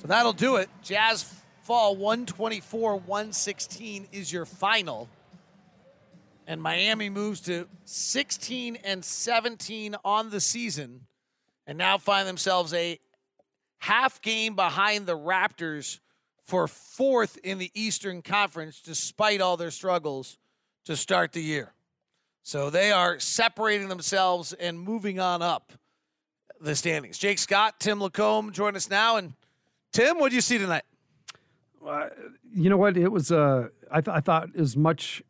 So that'll do it. Jazz fall 124 116 is your final. And Miami moves to 16 and 17 on the season and now find themselves a half game behind the Raptors for fourth in the Eastern Conference, despite all their struggles to start the year. So they are separating themselves and moving on up the standings. Jake Scott, Tim LaComb join us now. And Tim, what do you see tonight? Uh, you know what? It was. Uh, I, th- I thought as much.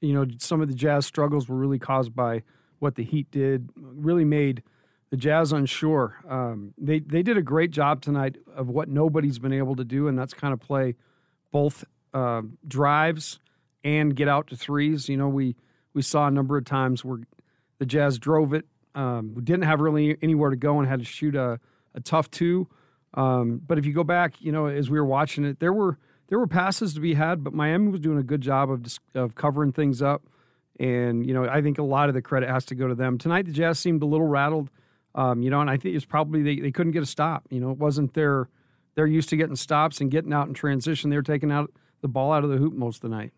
You know, some of the Jazz struggles were really caused by what the Heat did. Really made the Jazz unsure. Um, they they did a great job tonight of what nobody's been able to do, and that's kind of play both uh, drives and get out to threes. You know, we we saw a number of times where the Jazz drove it. Um, didn't have really anywhere to go and had to shoot a, a tough two. Um, but if you go back, you know, as we were watching it, there were there were passes to be had, but Miami was doing a good job of of covering things up. And you know, I think a lot of the credit has to go to them tonight. The Jazz seemed a little rattled, um, you know, and I think it's probably they, they couldn't get a stop. You know, it wasn't their they're used to getting stops and getting out in transition. They were taking out the ball out of the hoop most of the night.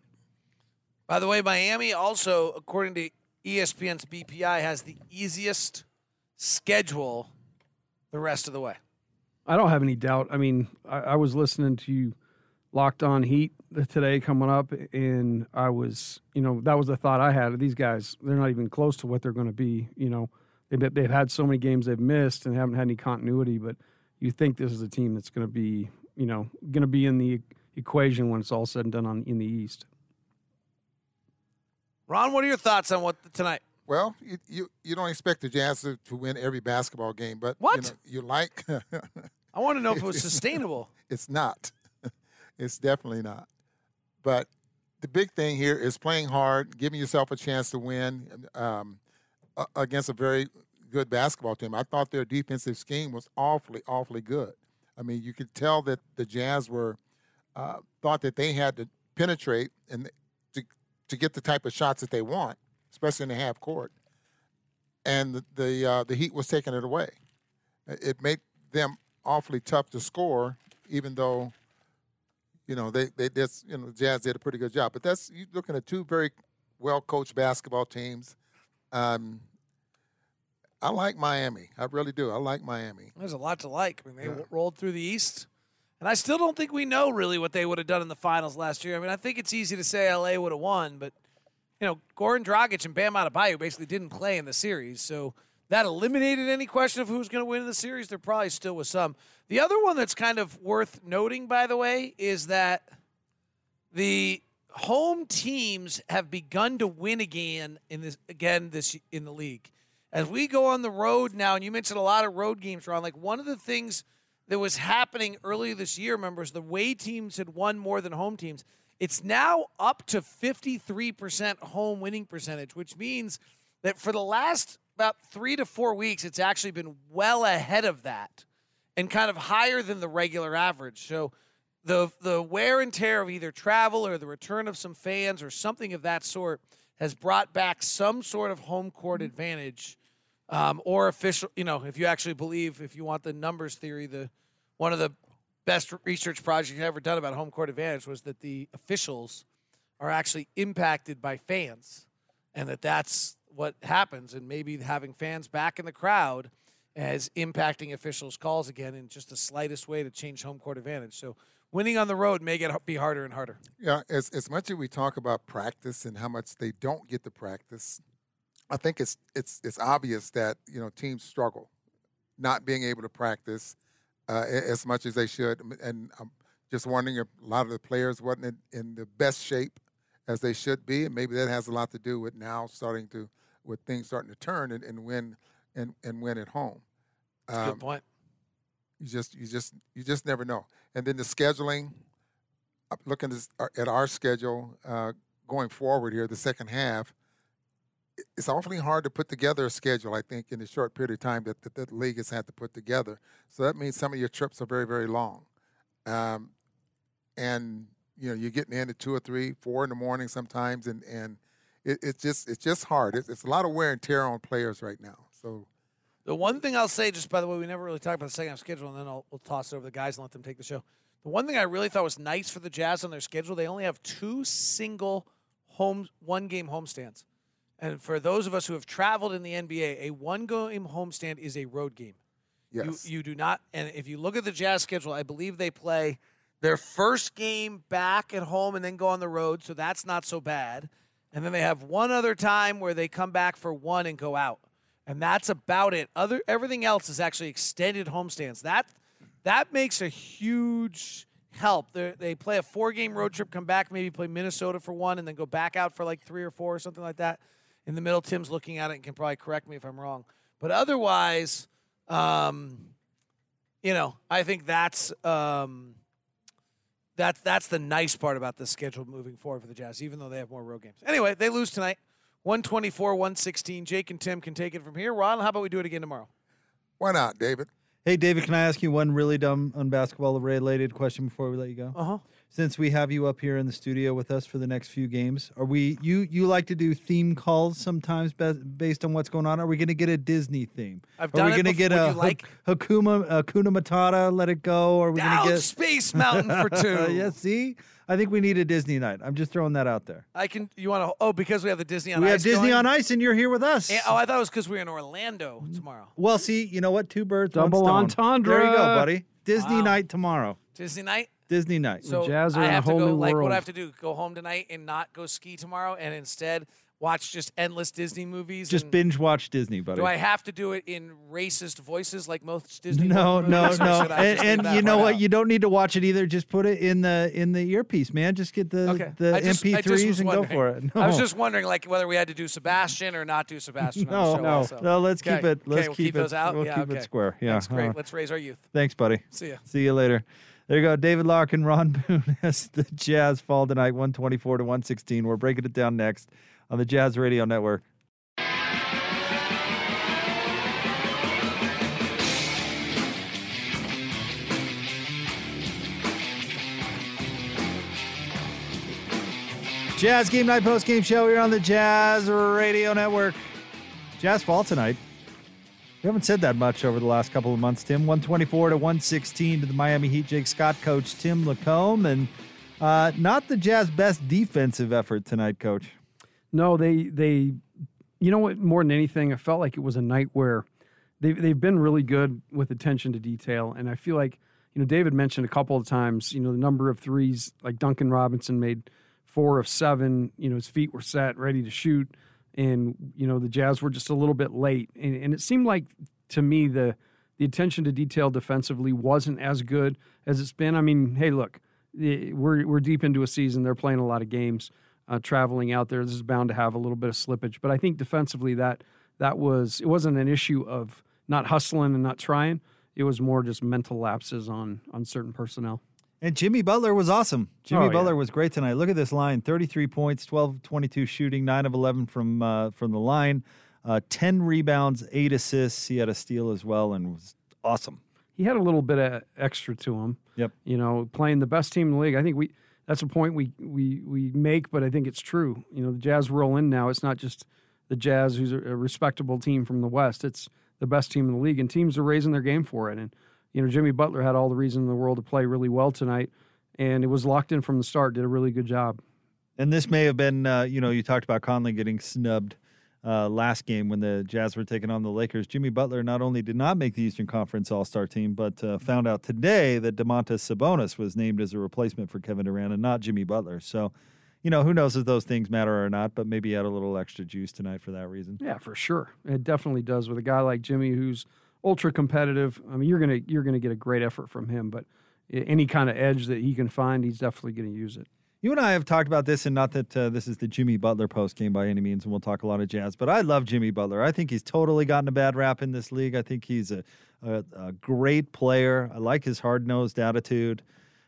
By the way, Miami also, according to ESPN's BPI, has the easiest schedule the rest of the way. I don't have any doubt. I mean, I, I was listening to Locked On Heat today coming up, and I was, you know, that was the thought I had. These guys, they're not even close to what they're going to be. You know, they've, they've had so many games they've missed and haven't had any continuity, but you think this is a team that's going to be, you know, going to be in the equation when it's all said and done on in the East. Ron, what are your thoughts on what tonight? Well, you you, you don't expect the Jazz to, to win every basketball game, but what you, know, you like. I want to know if it was sustainable. It's not. it's definitely not. But the big thing here is playing hard, giving yourself a chance to win um, against a very good basketball team. I thought their defensive scheme was awfully, awfully good. I mean, you could tell that the Jazz were uh, thought that they had to penetrate and to to get the type of shots that they want, especially in the half court. And the the, uh, the Heat was taking it away. It made them awfully tough to score, even though you know they they just you know the Jazz did a pretty good job. But that's you're looking at two very well coached basketball teams. Um, I like Miami. I really do. I like Miami. There's a lot to like. I mean, they yeah. rolled through the East, and I still don't think we know really what they would have done in the finals last year. I mean, I think it's easy to say LA would have won, but you know, Goran Dragic and Bam Adebayo basically didn't play in the series, so that eliminated any question of who's going to win in the series. There probably still was some. The other one that's kind of worth noting, by the way, is that the home teams have begun to win again in this again this in the league as we go on the road now, and you mentioned a lot of road games, Ron, like one of the things that was happening earlier this year, remember, is the way teams had won more than home teams. It's now up to 53% home winning percentage, which means that for the last about three to four weeks, it's actually been well ahead of that and kind of higher than the regular average. So the the wear and tear of either travel or the return of some fans or something of that sort has brought back some sort of home court advantage um, or official. You know, if you actually believe, if you want the numbers theory, the one of the best research projects ever done about home court advantage was that the officials are actually impacted by fans, and that that's what happens. And maybe having fans back in the crowd as impacting officials' calls again in just the slightest way to change home court advantage. So winning on the road may get be harder and harder. Yeah, as as much as we talk about practice and how much they don't get to practice, I think it's it's it's obvious that you know teams struggle not being able to practice uh, as much as they should, and I'm just wondering if a lot of the players wasn't in, in, the best shape as they should be, and maybe that has a lot to do with now starting to with things starting to turn and, and win and, and win at home. Um, good point. You just you just you just never know. And then the scheduling. Looking at our schedule uh, going forward here, the second half it's awfully hard to put together a schedule, I think, in the short period of time that, that the league has had to put together. So that means some of your trips are very, very long. Um, and, you know, you're getting in at two or three, four in the morning sometimes, and, and it, it's just it's just hard. It's, it's a lot of wear and tear on players right now. So The one thing I'll say, just by the way, we never really talked about the second half schedule, and then I'll, we'll toss it over to the guys and let them take the show. The one thing I really thought was nice for the Jazz on their schedule, they only have two single home one game homestands. And for those of us who have traveled in the NBA, a one game homestand is a road game. Yes. You, you do not, and if you look at the Jazz schedule, I believe they play their first game back at home and then go on the road, so that's not so bad. And then they have one other time where they come back for one and go out, and that's about it. Other everything else is actually extended homestands. That that makes a huge help. They're, they play a four game road trip, come back, maybe play Minnesota for one, and then go back out for like three or four or something like that. In the middle, Tim's looking at it and can probably correct me if I'm wrong. But otherwise, um, you know, I think that's um, that's that's the nice part about the schedule moving forward for the Jazz, even though they have more road games. Anyway, they lose tonight. 124, 116. Jake and Tim can take it from here. Ron, how about we do it again tomorrow? Why not, David? Hey, David, can I ask you one really dumb unbasketball related question before we let you go? Uh huh. Since we have you up here in the studio with us for the next few games, are we you you like to do theme calls sometimes be- based on what's going on? Are we going to get a Disney theme? I've are done we gonna get a like- Hak- Hakuma uh, Hakuna Matata? Let it go. Are we going to get Space Mountain for two. yeah, see, I think we need a Disney night. I'm just throwing that out there. I can. You want to? Oh, because we have the Disney on we Ice. have Disney going? on Ice, and you're here with us. Yeah, oh, I thought it was because we're in Orlando tomorrow. Mm, well, see, you know what? Two birds, Double one stone. entendre. There you go, buddy. Disney Wow. night tomorrow. Disney night. Disney night. So Jazz are I in a have to whole go. new like what. I have to do: go home tonight and not go ski tomorrow, and instead watch just endless Disney movies. just and binge watch Disney, buddy. Do I have to do it in racist voices like most Disney? No, movie no, movies, no. And, and you know part what? out? You don't need to watch it either. Just put it in the in the earpiece, man. Just get the Okay. the just- MP3s was and go for it. No. I was just wondering, like, whether we had to do Sebastian or not do Sebastian on the no, show. no, also. no. Let's keep it. Let's okay, we'll keep, keep it. those out. We'll yeah, keep okay. it square. Yeah. That's great. uh, Let's raise our youth. thanks, buddy. See ya. See you later. There you go. David Larkin, Ron Boone as the Jazz fall tonight, 124 to 116. We're breaking it down next on the Jazz Radio Network. Jazz Game Night Post Game Show here on the Jazz Radio Network. Jazz fall tonight. We haven't said that much over the last couple of months, Tim. 124 to 116 to the Miami Heat. Jake Scott coach Tim LaComb. And uh, not the Jazz best defensive effort tonight, coach. No, they they, you know what? More than anything, I felt like it was a night where they they've been really good with attention to detail, and I feel like you know David mentioned a couple of times, you know, the number of threes like Duncan Robinson made four of seven. You know, his feet were set, ready to shoot, and you know the Jazz were just a little bit late, and, and it seemed like to me the the attention to detail defensively wasn't as good as it's been. I mean, hey, look, we're we're deep into a season. They're playing a lot of games, uh, traveling out there. This is bound to have a little bit of slippage. But I think defensively, that that was it wasn't an issue of not hustling and not trying. It was more just mental lapses on on certain personnel. And Jimmy Butler was awesome. Jimmy Oh, yeah. Butler was great tonight. Look at this line 33 points, 12 22 shooting, 9 of 11 from, uh, from the line, uh, 10 rebounds, 8 assists. He had a steal as well and was awesome. He had a little bit of extra to him. Yep. You know, playing the best team in the league. I think we that's a point we we we make, but I think it's true. You know, the Jazz roll in now. It's not just the Jazz, who's a respectable team from the West. It's the best team in the league, and teams are raising their game for it. And you know, Jimmy Butler had all the reason in the world to play really well tonight, and it was locked in from the start. Did a really good job. And this may have been, uh, you know, you talked about Conley getting snubbed uh, last game when the Jazz were taking on the Lakers. Jimmy Butler not only did not make the Eastern Conference All Star team, but uh, found out today that Domantas Sabonis was named as a replacement for Kevin Durant and not Jimmy Butler. So, you know, who knows if those things matter or not, but maybe he had a little extra juice tonight for that reason. Yeah, for sure. It definitely does with a guy like Jimmy who's ultra competitive. I mean, you're gonna you're gonna get a great effort from him, but any kind of edge that he can find, he's definitely gonna use it. You and I have talked about this, and not that uh, this is the Jimmy Butler post game by any means, and we'll talk a lot of jazz. But I love Jimmy Butler. I think he's totally gotten a bad rap in this league. I think he's a, a, a great player. I like his hard nosed attitude.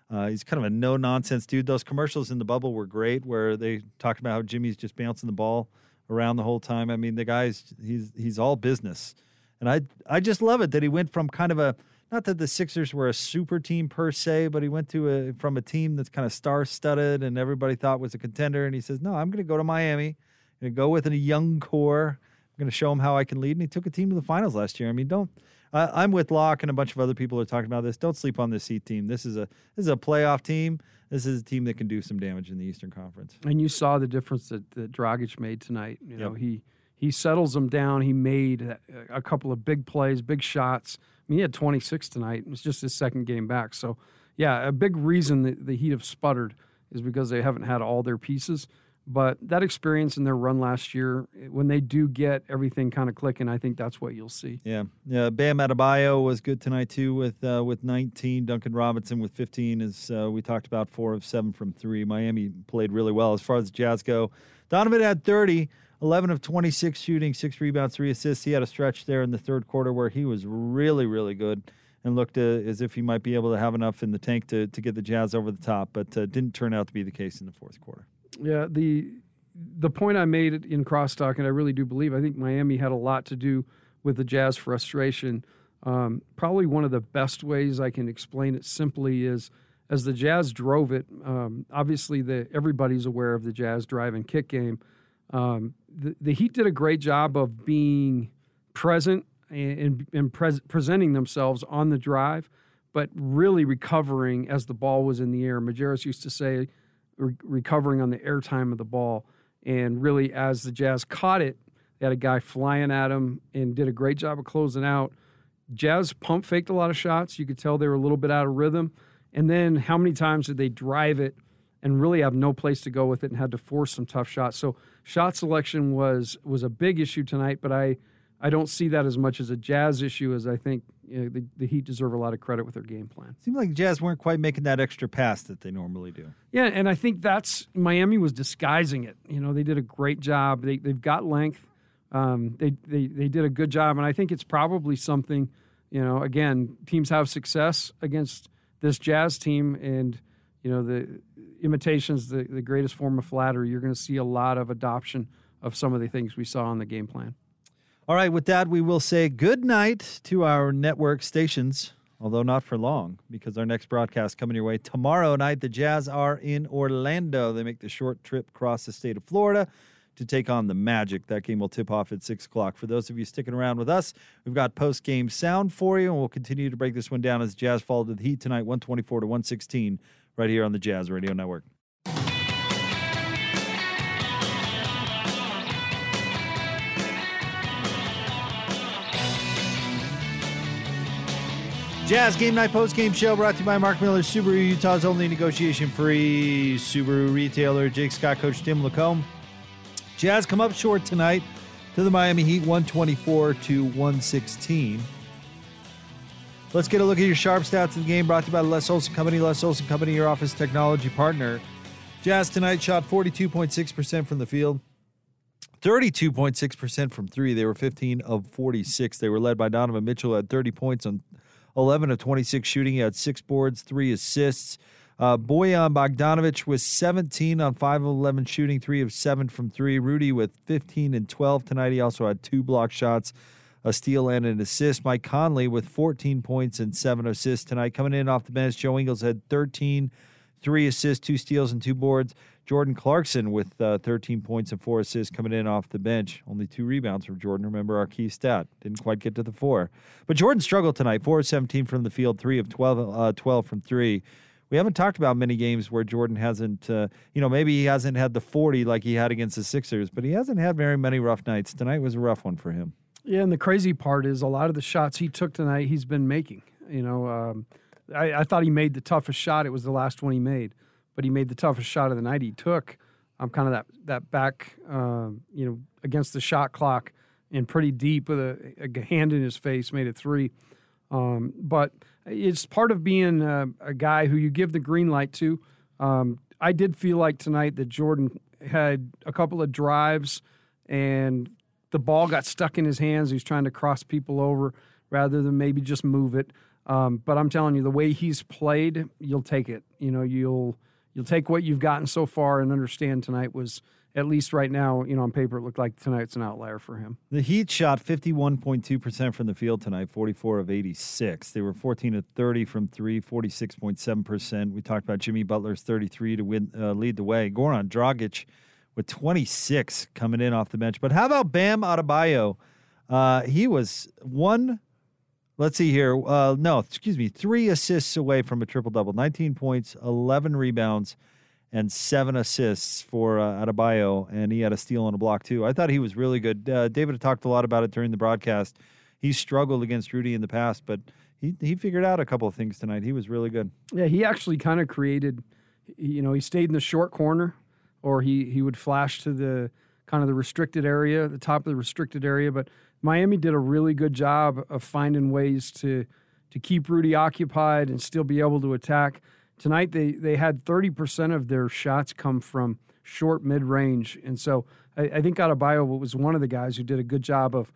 Uh, he's kind of a no nonsense dude. Those commercials in the bubble were great, where they talked about how Jimmy's just bouncing the ball around the whole time. I mean, the guy's he's he's all business, and I I just love it that he went from kind of a not that the Sixers were a super team per se, but he went to a from a team that's kind of star studded and everybody thought was a contender. And he says, No, I'm going to go to Miami. To go with a young core. I'm going to show him how I can lead. And he took a team to the finals last year. I mean, don't. Uh, I'm with Locke and a bunch of other people are talking about this. Don't sleep on this Heat team. This is a this is a playoff team. This is a team that can do some damage in the Eastern Conference. And you saw the difference that, that Dragic made tonight. You know, he he settles them down. He made a, couple of big plays, big shots. I mean, he had 26 tonight. It was just his second game back. So, yeah, a big reason that the Heat have sputtered is because they haven't had all their pieces. But that experience in their run last year, when they do get everything kind of clicking, I think that's what you'll see. Yeah, yeah. Bam Adebayo was good tonight too, with uh, with 19. Duncan Robinson with 15, as uh, we talked about, four of seven from three. Miami played really well as far as the Jazz go. Donovan had 30, 11 of 26 shooting, six rebounds, three assists. He had a stretch there in the third quarter where he was really, really good and looked uh, as if he might be able to have enough in the tank to, to get the Jazz over the top, but uh, didn't turn out to be the case in the fourth quarter. Yeah, the the point I made in crosstalk, and I really do believe, I think Miami had a lot to do with the Jazz frustration. Um, probably one of the best ways I can explain it simply is as the Jazz drove it. Um, obviously, the everybody's aware of the Jazz drive and kick game. Um, the, the Heat did a great job of being present and, and pres- presenting themselves on the drive, but really recovering as the ball was in the air. Majerus used to say, re- recovering on the airtime of the ball. And really, as the Jazz caught it, they had a guy flying at him and did a great job of closing out. Jazz pump faked a lot of shots. You could tell they were a little bit out of rhythm. And then how many times did they drive it and really have no place to go with it and had to force some tough shots? So shot selection was was a big issue tonight, but I I don't see that as much as a Jazz issue as I think you know, the, the Heat deserve a lot of credit with their game plan. Seemed like Jazz weren't quite making that extra pass that they normally do. Yeah, and I think that's Miami was disguising it. You know, they did a great job. They they've got length. Um, they they they did a good job, and I think it's probably something. You know, again, teams have success against this Jazz team, and you know the imitations the, the greatest form of flattery. You're going to see a lot of adoption of some of the things we saw on the game plan. All right, with that, we will say good night to our network stations, although not for long, because our next broadcast coming your way tomorrow night. The Jazz are in Orlando. They make the short trip across the state of Florida to take on the Magic. That game will tip off at 6 o'clock. For those of you sticking around with us, we've got post game sound for you, and we'll continue to break this one down as Jazz fall to the Heat tonight, 124 to 116, right here on the Jazz Radio Network. Jazz Game Night Post Game Show brought to you by Mark Miller, Subaru, Utah's only negotiation free Subaru retailer. Jake Scott, Coach Tim LaComb. Jazz come up short tonight to the Miami Heat, 124 to 116. Let's get a look at your sharp stats of the game brought to you by Les Olson Company. Les Olson Company, your office technology partner. Jazz tonight shot 42.6% from the field, 32.6% from three. They were 15 of 46. They were led by Donovan Mitchell at 30 points on 11 of 26 shooting. He had six boards, three assists. Uh, Bojan Bogdanovic was 17 on 5 of 11 shooting, 3 of 7 from 3. Rudy with 15 and 12 tonight. He also had two block shots, a steal, and an assist. Mike Conley with 14 points and 7 assists tonight. Coming in off the bench, Joe Ingles had 13, 3 assists, 2 steals, and 2 boards. Jordan Clarkson with uh, 13 points and four assists coming in off the bench. Only two rebounds from Jordan. Remember our key stat. Didn't quite get to the four. But Jordan struggled tonight. 4 of 17 from the field, 3 of 12, uh, 12 from three. We haven't talked about many games where Jordan hasn't, uh, you know, maybe he hasn't had the 40 like he had against the Sixers, but he hasn't had very many rough nights. Tonight was a rough one for him. Yeah, and the crazy part is a lot of the shots he took tonight, he's been making. You know, um, I, I thought he made the toughest shot. It was the last one he made but he made the toughest shot of the night. He took um, kind of that that back, uh, you know, against the shot clock and pretty deep with a, a hand in his face, made it three. Um, but it's part of being a, a, guy who you give the green light to. Um, I did feel like tonight that Jordan had a couple of drives and the ball got stuck in his hands. He was trying to cross people over rather than maybe just move it. Um, but I'm telling you, the way he's played, you'll take it. You know, you'll you'll take what you've gotten so far and understand tonight was at least right now, you know, on paper, it looked like tonight's an outlier for him. The Heat shot 51.2% from the field tonight, 44 of 86. They were 14 of 30 from three, 46.7%. We talked about Jimmy Butler's 33 to win, uh, lead the way. Goran Dragic with 26 coming in off the bench. But how about Bam Adebayo? Uh, he was one. Let's see here. Uh, no, excuse me, three assists away from a triple double. 19 points, 11 rebounds, and seven assists for uh, Adebayo, and he had a steal and a block too. I thought he was really good. Uh, David talked a lot about it during the broadcast. He struggled against Rudy in the past, but he he figured out a couple of things tonight. He was really good. Yeah, he actually kind of created. You know, he stayed in the short corner, or he he would flash to the kind of the restricted area, the top of the restricted area. But Miami did a really good job of finding ways to to keep Rudy occupied and still be able to attack. Tonight they they had 30% of their shots come from short mid range, and so I, I think Adebayo was one of the guys who did a good job of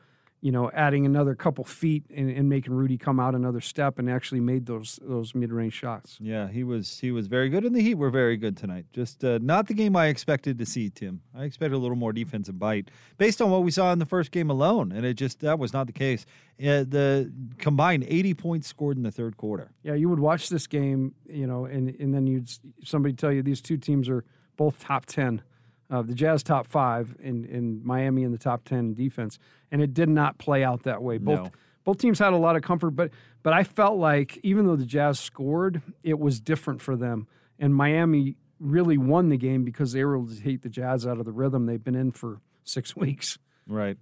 you know, adding another couple feet and, and, making Rudy come out another step and actually made those those mid range shots. Yeah, he was he was very good, and the Heat were very good tonight. Just uh, not the game I expected to see, Tim. I expected a little more defensive bite based on what we saw in the first game alone, and it just that was not the case. Uh, the combined 80 points scored in the third quarter. Yeah, you would watch this game, you know, and and then you'd somebody tell you these two teams are both top 10 uh, the Jazz top five in, in Miami in the top ten defense, and it did not play out that way. Both no. both teams had a lot of comfort, but but I felt like even though the Jazz scored, it was different for them, and Miami really won the game because they were able to take the Jazz out of the rhythm they've been in for six weeks. Right.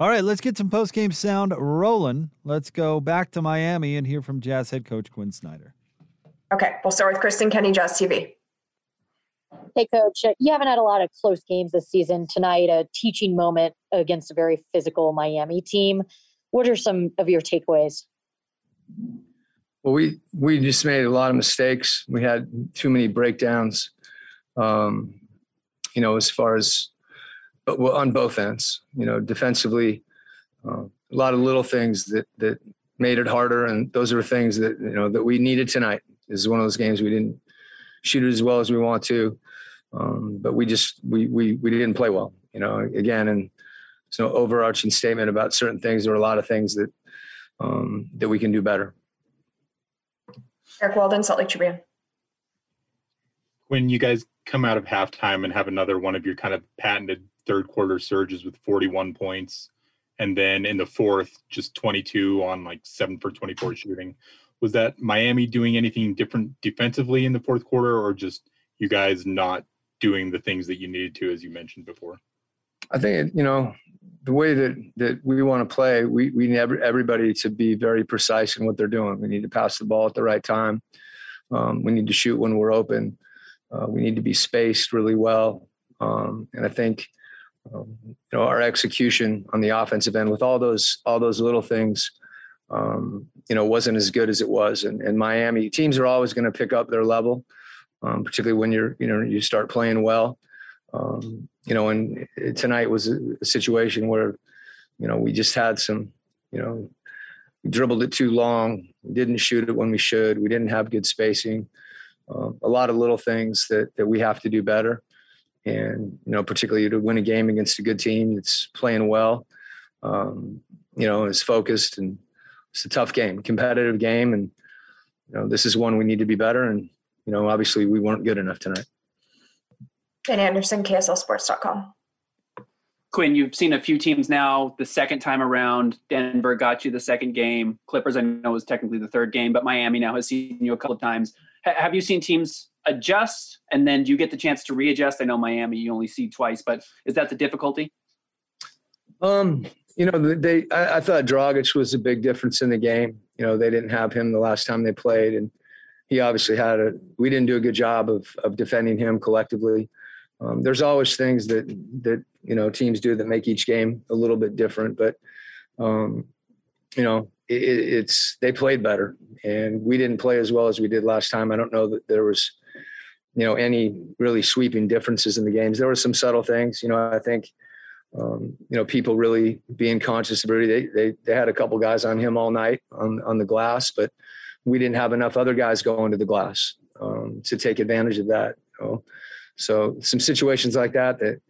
All right, let's get some post game sound rolling. Let's go back to Miami and hear from Jazz head coach Quin Snyder. Okay, we'll start with Kristen Kenny, Jazz TV. Hey, coach, uh, you haven't had a lot of close games this season. Tonight, a teaching moment against a very physical Miami team. What are some of your takeaways? Well, we we just made a lot of mistakes. We had too many breakdowns. Um, you know, as far as but on both ends. You know, defensively, uh, a lot of little things that that made it harder, and those are things that you know that we needed tonight. This is one of those games we didn't shoot it as well as we want to. Um, but we just we we we didn't play well, you know. Again, and it's no overarching statement about certain things. There are a lot of things that um, that we can do better. Eric Walden, Salt Lake Tribune. When you guys come out of halftime and have another one of your kind of patented third quarter surges with 41 points, and then in the fourth, just 22 on like seven for 24 shooting was that Miami doing anything different defensively in the fourth quarter, or just you guys not doing the things that you needed to, as you mentioned before? I think you know the way that that we want to play. We we need everybody to be very precise in what they're doing. We need to pass the ball at the right time. Um, we need to shoot when we're open. Uh, we need to be spaced really well. Um, and I think um, you know our execution on the offensive end with all those all those little things um, you know, wasn't as good as it was. And, and Miami teams are always going to pick up their level, um, particularly when you're, you know, you start playing well. Um, you know, and tonight was a, situation where, you know, we just had some, you know, dribbled it too long, didn't shoot it when we should, we didn't have good spacing. Um, a lot of little things that that we have to do better, and you know, particularly to win a game against a good team that's playing well, um, you know, is focused and it's a tough game, competitive game, and you know this is one we need to be better. And you know, obviously, we weren't good enough tonight. Ben Anderson, KSLSports.com. Quin, you've seen a few teams now. The second time around, Denver got you the second game. Clippers, I know, was technically the third game, but Miami now has seen you a couple of times. H- have you seen teams adjust, and then do you get the chance to readjust? I know Miami you only see twice, but is that the difficulty? Um, you know, they. I, I, thought Dragic was a big difference in the game. You know, they didn't have him the last time they played, and he obviously had a. We didn't do a good job of of defending him collectively. Um, there's always things that that you know teams do that make each game a little bit different, but um, you know, it, it's they played better, and we didn't play as well as we did last time. I don't know that there was you know any really sweeping differences in the games. There were some subtle things. You know, I think um, you know, people really being conscious of Rudy. They, they, they had a couple guys on him all night on, on the glass, but we didn't have enough other guys going to the glass um, to take advantage of that. You know? So some situations like that that,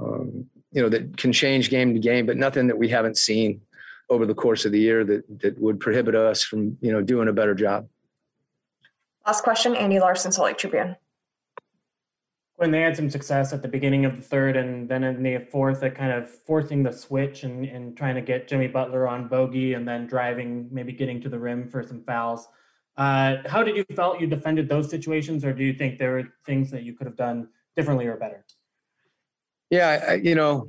um, you know, that can change game to game, but nothing that we haven't seen over the course of the year that, that would prohibit us from, you know, doing a better job. Last question, Andy Larsen, Salt Lake Tribune. When they had some success at the beginning of the third and then in the fourth at kind of forcing the switch and, and trying to get Jimmy Butler on bogey and then driving, maybe getting to the rim for some fouls. Uh, how did you felt you defended those situations, or do you think there were things that you could have done differently or better? Yeah, I, you know,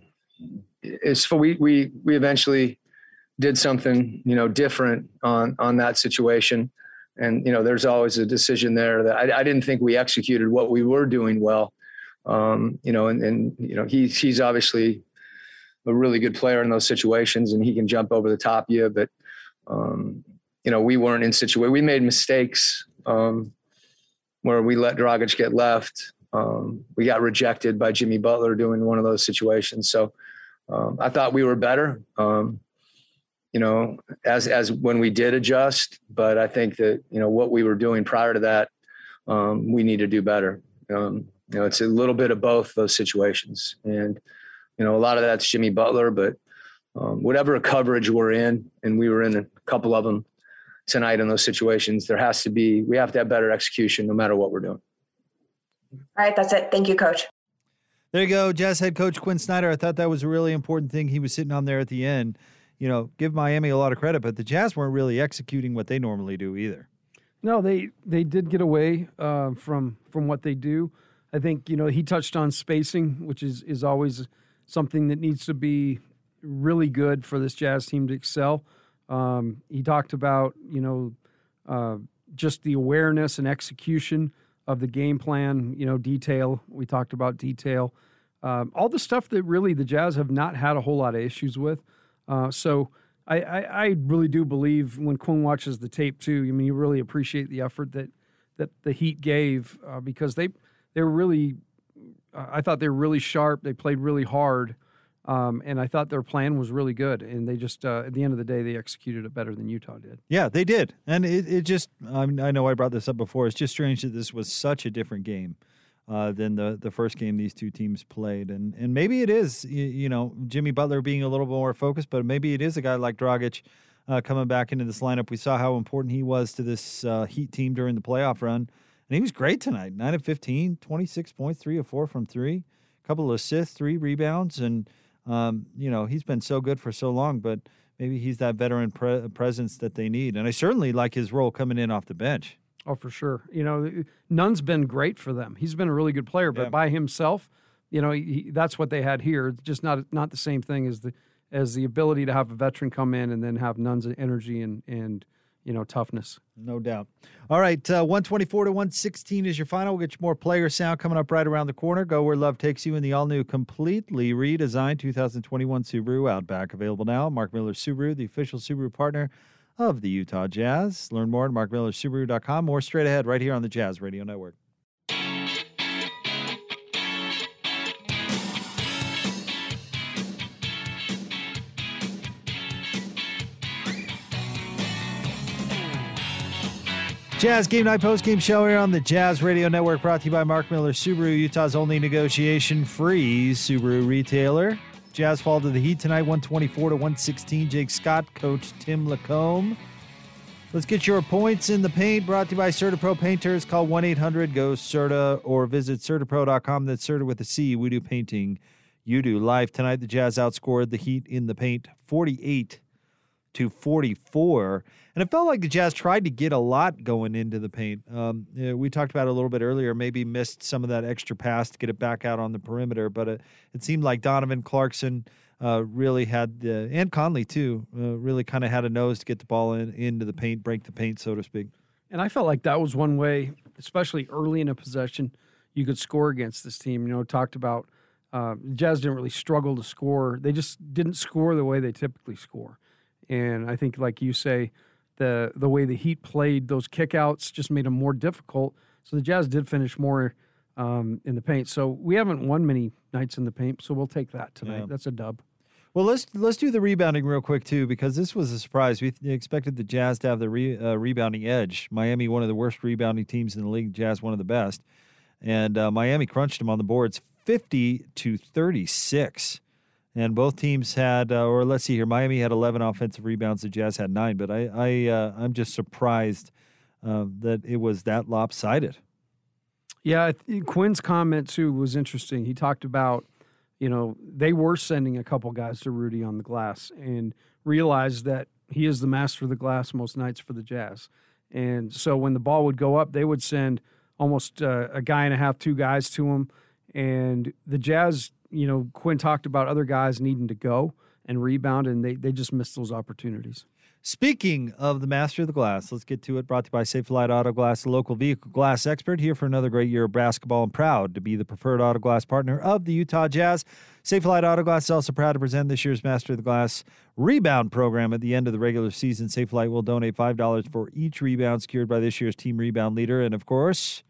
it's for we we we eventually did something you know different on on that situation, and you know there's always a decision there that I, I didn't think we executed what we were doing well, um, you know, and and you know he's he's obviously a really good player in those situations, and he can jump over the top of you, but um, you know, we weren't in situation. We made mistakes um, where we let Dragic get left. Um, we got rejected by Jimmy Butler doing one of those situations. So um, I thought we were better, um, you know, as as when we did adjust. But I think that you know what we were doing prior to that, we need to do better. Um, you know, it's a little bit of both those situations, and you know, a lot of that's Jimmy Butler, but whatever coverage we're in, and we were in a couple of them tonight in those situations. There has to be, we have to have better execution no matter what we're doing. All right, that's it. Thank you, coach. There you go, Jazz head coach Quin Snyder. I thought that was a really important thing. He was sitting on there at the end. You know, give Miami a lot of credit, but the Jazz weren't really executing what they normally do either. No, they they did get away uh, from from what they do. I think you know he touched on spacing, which is is always something that needs to be really good for this Jazz team to excel. Um, he talked about, you know, uh, just the awareness and execution of the game plan, you know, detail. We talked about detail. Um, all the stuff that really the Jazz have not had a whole lot of issues with. Uh, so I, I, I, really do believe when Quin watches the tape too. I mean, you really appreciate the effort that that the Heat gave uh, because they they're really. Uh, I thought they were really sharp. They played really hard. Um, and I thought their plan was really good, and they just uh, at the end of the day they executed it better than Utah did. Yeah, they did, and it, it just I, mean, I know I brought this up before. It's just strange that this was such a different game uh, than the the first game these two teams played, and and maybe it is you, you, know Jimmy Butler being a little more focused, but maybe it is a guy like Dragic uh, coming back into this lineup. We saw how important he was to this uh, Heat team during the playoff run, and he was great tonight. Nine of 15, 26 points, three of four from three, a couple of assists, three rebounds, and um, you know, he's been so good for so long, but maybe he's that veteran pre- presence that they need. And I certainly like his role coming in off the bench. Oh, for sure. You know, Nunn's been great for them. He's been a really good player, but yeah. by himself, you know, he, that's what they had here. just not not the same thing as the as the ability to have a veteran come in and then have Nunn's energy and and you know, toughness. No doubt. All right, uh, 124 to 116 is your final. We'll get you more player sound coming up right around the corner. Go where love takes you in the all new, completely redesigned 2021 Subaru Outback. Available now. Mark Miller Subaru, the official Subaru partner of the Utah Jazz. Learn more at markmillersubaru.com. or straight ahead right here on the Jazz Radio Network. Jazz Game Night Post Game Show here on the Jazz Radio Network, brought to you by Mark Miller Subaru, Utah's only negotiation free Subaru retailer. Jazz fall to the Heat tonight, 124 to 116. Jake Scott, Coach Tim LaComb. Let's get your points in the paint. Brought to you by CertaPro Painters. Call 1 800 GO CERTA or visit CertaPro.com. That's Certa with a C. We do painting. You do. Live tonight, the Jazz outscored the Heat in the paint 48 to 44. And it felt like the Jazz tried to get a lot going into the paint. Um, we talked about it a little bit earlier, maybe missed some of that extra pass to get it back out on the perimeter, but it, it seemed like Donovan Clarkson uh, really had, the, and Conley too, uh, really kind of had a nose to get the ball in, into the paint, break the paint, so to speak. And I felt like that was one way, especially early in a possession, you could score against this team. You know, talked about uh, Jazz didn't really struggle to score; they just didn't score the way they typically score. And I think, like you say, the the way the Heat played those kickouts just made them more difficult. So the Jazz did finish more um, in the paint. So we haven't won many nights in the paint, so we'll take that tonight. Yeah. That's a dub. Well, let's let's do the rebounding real quick too, because this was a surprise. We expected the Jazz to have the re, uh, rebounding edge. Miami, one of the worst rebounding teams in the league. Jazz, one of the best, and uh, Miami crunched them on the boards, fifty to thirty six. And both teams had, uh, or let's see here, Miami had 11 offensive rebounds. The Jazz had nine. But I, I, uh, I'm just surprised uh, that it was that lopsided. Yeah, Quin's comment too was interesting. He talked about, you know, they were sending a couple guys to Rudy on the glass and realized that he is the master of the glass most nights for the Jazz. And so when the ball would go up, they would send almost uh, a guy and a half, two guys to him. And the Jazz, you know, Quin talked about other guys needing to go and rebound, and they, they just missed those opportunities. Speaking of the master of the glass, let's get to it. Brought to you by Safelite Auto Glass, the local vehicle glass expert, here for another great year of basketball and proud to be the preferred auto glass partner of the Utah Jazz. Safelite Auto Glass is also proud to present this year's Master of the Glass rebound program at the end of the regular season. Safelite will donate $5 for each rebound secured by this year's team rebound leader. And of course,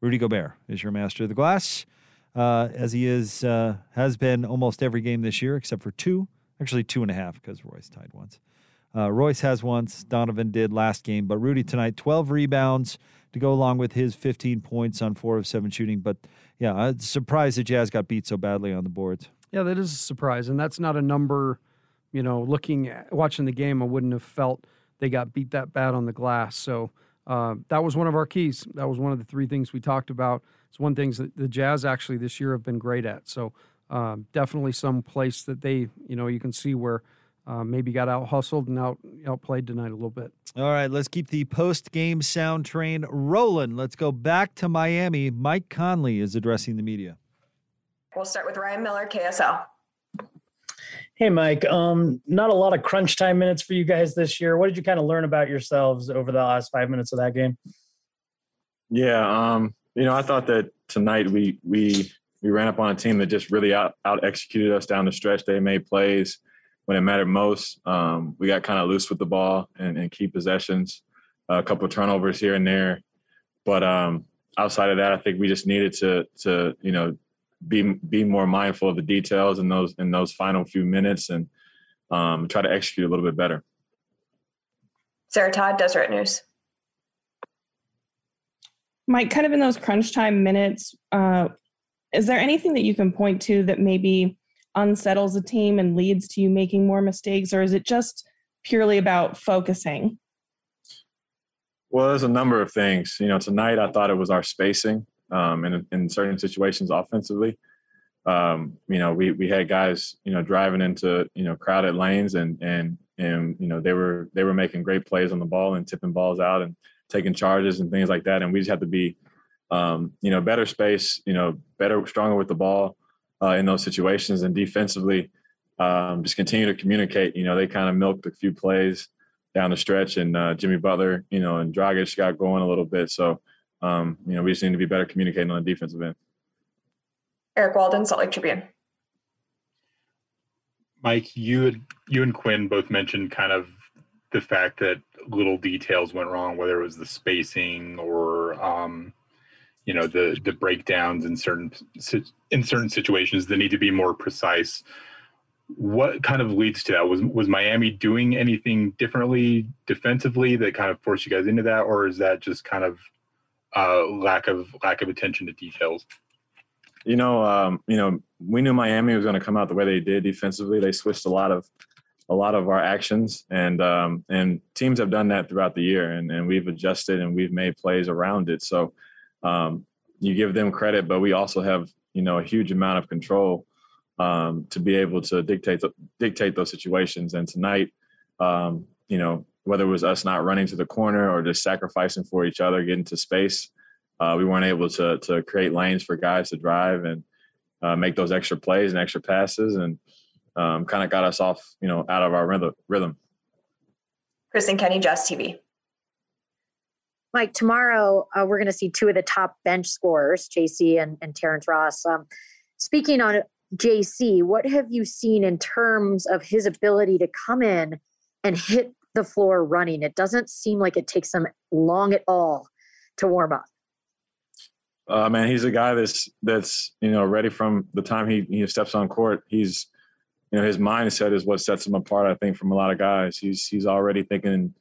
Rudy Gobert is your Master of the Glass, uh, as he is uh, has been almost every game this year, except for two, actually two and a half, because Royce tied once. Uh, Royce has once, Donovan did last game, but Rudy tonight, 12 rebounds to go along with his 15 points on four of seven shooting. But yeah, I'm surprised the Jazz got beat so badly on the boards. Yeah, that is a surprise. And that's not a number, you know, looking at watching the game, I wouldn't have felt they got beat that bad on the glass. So uh, that was one of our keys. That was one of the three things we talked about. It's one thing that the Jazz actually this year have been great at. So uh, definitely some place that they, you know, you can see where – uh, maybe got out hustled and out outplayed tonight a little bit. All right, let's keep the post game sound train rolling. Let's go back to Miami. Mike Conley is addressing the media. We'll start with Ryan Miller, KSL. Hey, Mike. Um, not a lot of crunch time minutes for you guys this year. What did you kind of learn about yourselves over the last five minutes of that game? Yeah, um, you know, I thought that tonight we we we ran up on a team that just really out out executed us down the stretch. They made plays when it mattered most. Um, we got kind of loose with the ball and, and key possessions, a couple turnovers here and there. But um, outside of that, I think we just needed to to you know be be more mindful of the details in those in those final few minutes and um, try to execute a little bit better. Sarah Todd, Deseret News. Mike, kind of in those crunch time minutes, uh, is there anything that you can point to that maybe unsettles a team and leads to you making more mistakes, or is it just purely about focusing? Well, there's a number of things. You know, tonight I thought it was our spacing um, in, in certain situations offensively. Um, you know, we we had guys, you know, driving into you know crowded lanes and and and you know they were they were making great plays on the ball and tipping balls out and taking charges and things like that. And we just have to be, um, you know, better space, you know, better, stronger with the ball, uh, in those situations. And defensively, um, just continue to communicate. You know, they kind of milked a few plays down the stretch, and uh, Jimmy Butler, you know, and Dragic got going a little bit. So, um, you know, we just need to be better communicating on the defensive end. Eric Walden, Salt Lake Tribune. Mike, you you and Quin both mentioned kind of the fact that little details went wrong, whether it was the spacing or um, you know the the breakdowns in certain in certain situations that need to be more precise. What kind of leads to that? Was was miami doing anything differently defensively that kind of forced you guys into that or is that just kind of uh, lack of lack of attention to details? You know um, you know we knew miami was going to come out the way they did defensively. They switched a lot of a lot of our actions and um, and teams have done that throughout the year and, and we've adjusted and we've made plays around it so um, you give them credit, but we also have you know a huge amount of control um, to be able to dictate dictate those situations. And tonight, um, you know, whether it was us not running to the corner or just sacrificing for each other, getting to space, uh, we weren't able to to create lanes for guys to drive and uh, make those extra plays and extra passes, and um, kind of got us off, you know, out of our rhythm. Kristen Kenny, Jazz TV. Mike, tomorrow uh, we're going to see two of the top bench scorers, JC and, and Terrence Ross. Um, speaking on JC, what have you seen in terms of his ability to come in and hit the floor running? It doesn't seem like it takes him long at all to warm up. Uh, man, he's a guy that's that's you know ready from the time he he steps on court. He's you know his mindset is what sets him apart. I think from a lot of guys. He's he's already thinking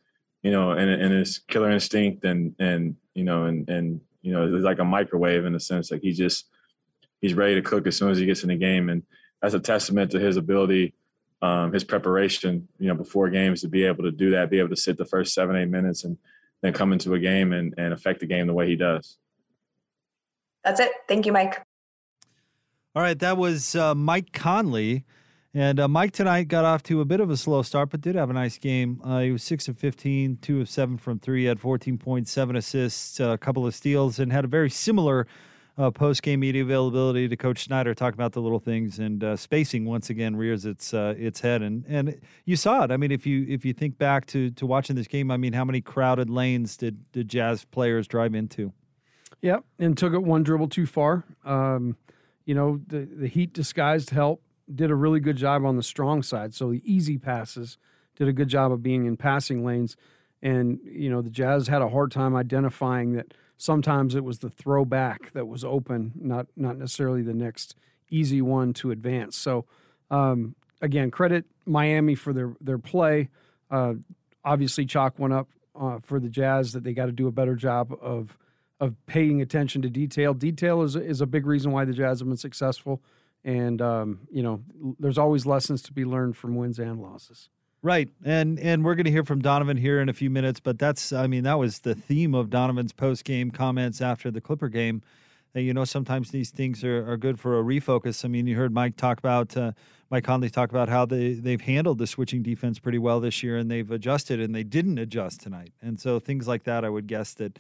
you know, and, and his killer instinct and, and, you know, and, and, you know, it's like a microwave in a sense, like he just, he's ready to cook as soon as he gets in the game. And that's a testament to his ability, um, his preparation, you know, before games to be able to do that, be able to sit the first seven, eight minutes and then come into a game and, and affect the game the way he does. That's it. Thank you, Mike. All right, that was uh, Mike Conley. And uh, Mike tonight got off to a bit of a slow start, but did have a nice game. Uh, he was 6 of 15, 2 of 7 from 3. He had 14 points, 7 assists, a couple of steals, and had a very similar uh, post game media availability to Coach Snyder, talking about the little things and uh, spacing once again rears its uh, its head, and and you saw it. I mean, if you if you think back to to watching this game, I mean, how many crowded lanes did did Jazz players drive into? Yep, and took it one dribble too far. Um, you know, the the Heat disguised help did a really good job on the strong side. So the easy passes did a good job of being in passing lanes, and you know the Jazz had a hard time identifying that sometimes it was the throwback that was open, not not necessarily the next easy one to advance. So um, again, credit Miami for their their play. Uh, obviously, chalk went up uh, for the Jazz that they got to do a better job of of paying attention to detail. Detail is is a big reason why the Jazz have been successful. And um, you know, there's always lessons to be learned from wins and losses. Right. And and we're going to hear from Donovan here in a few minutes, but that's I mean that was the theme of Donovan's post-game comments after the Clipper game. That you know sometimes these things are, are good for a refocus. I mean, you heard Mike talk about uh, Mike Conley talk about how they they've handled the switching defense pretty well this year and they've adjusted and they didn't adjust tonight. And so things like that I would guess that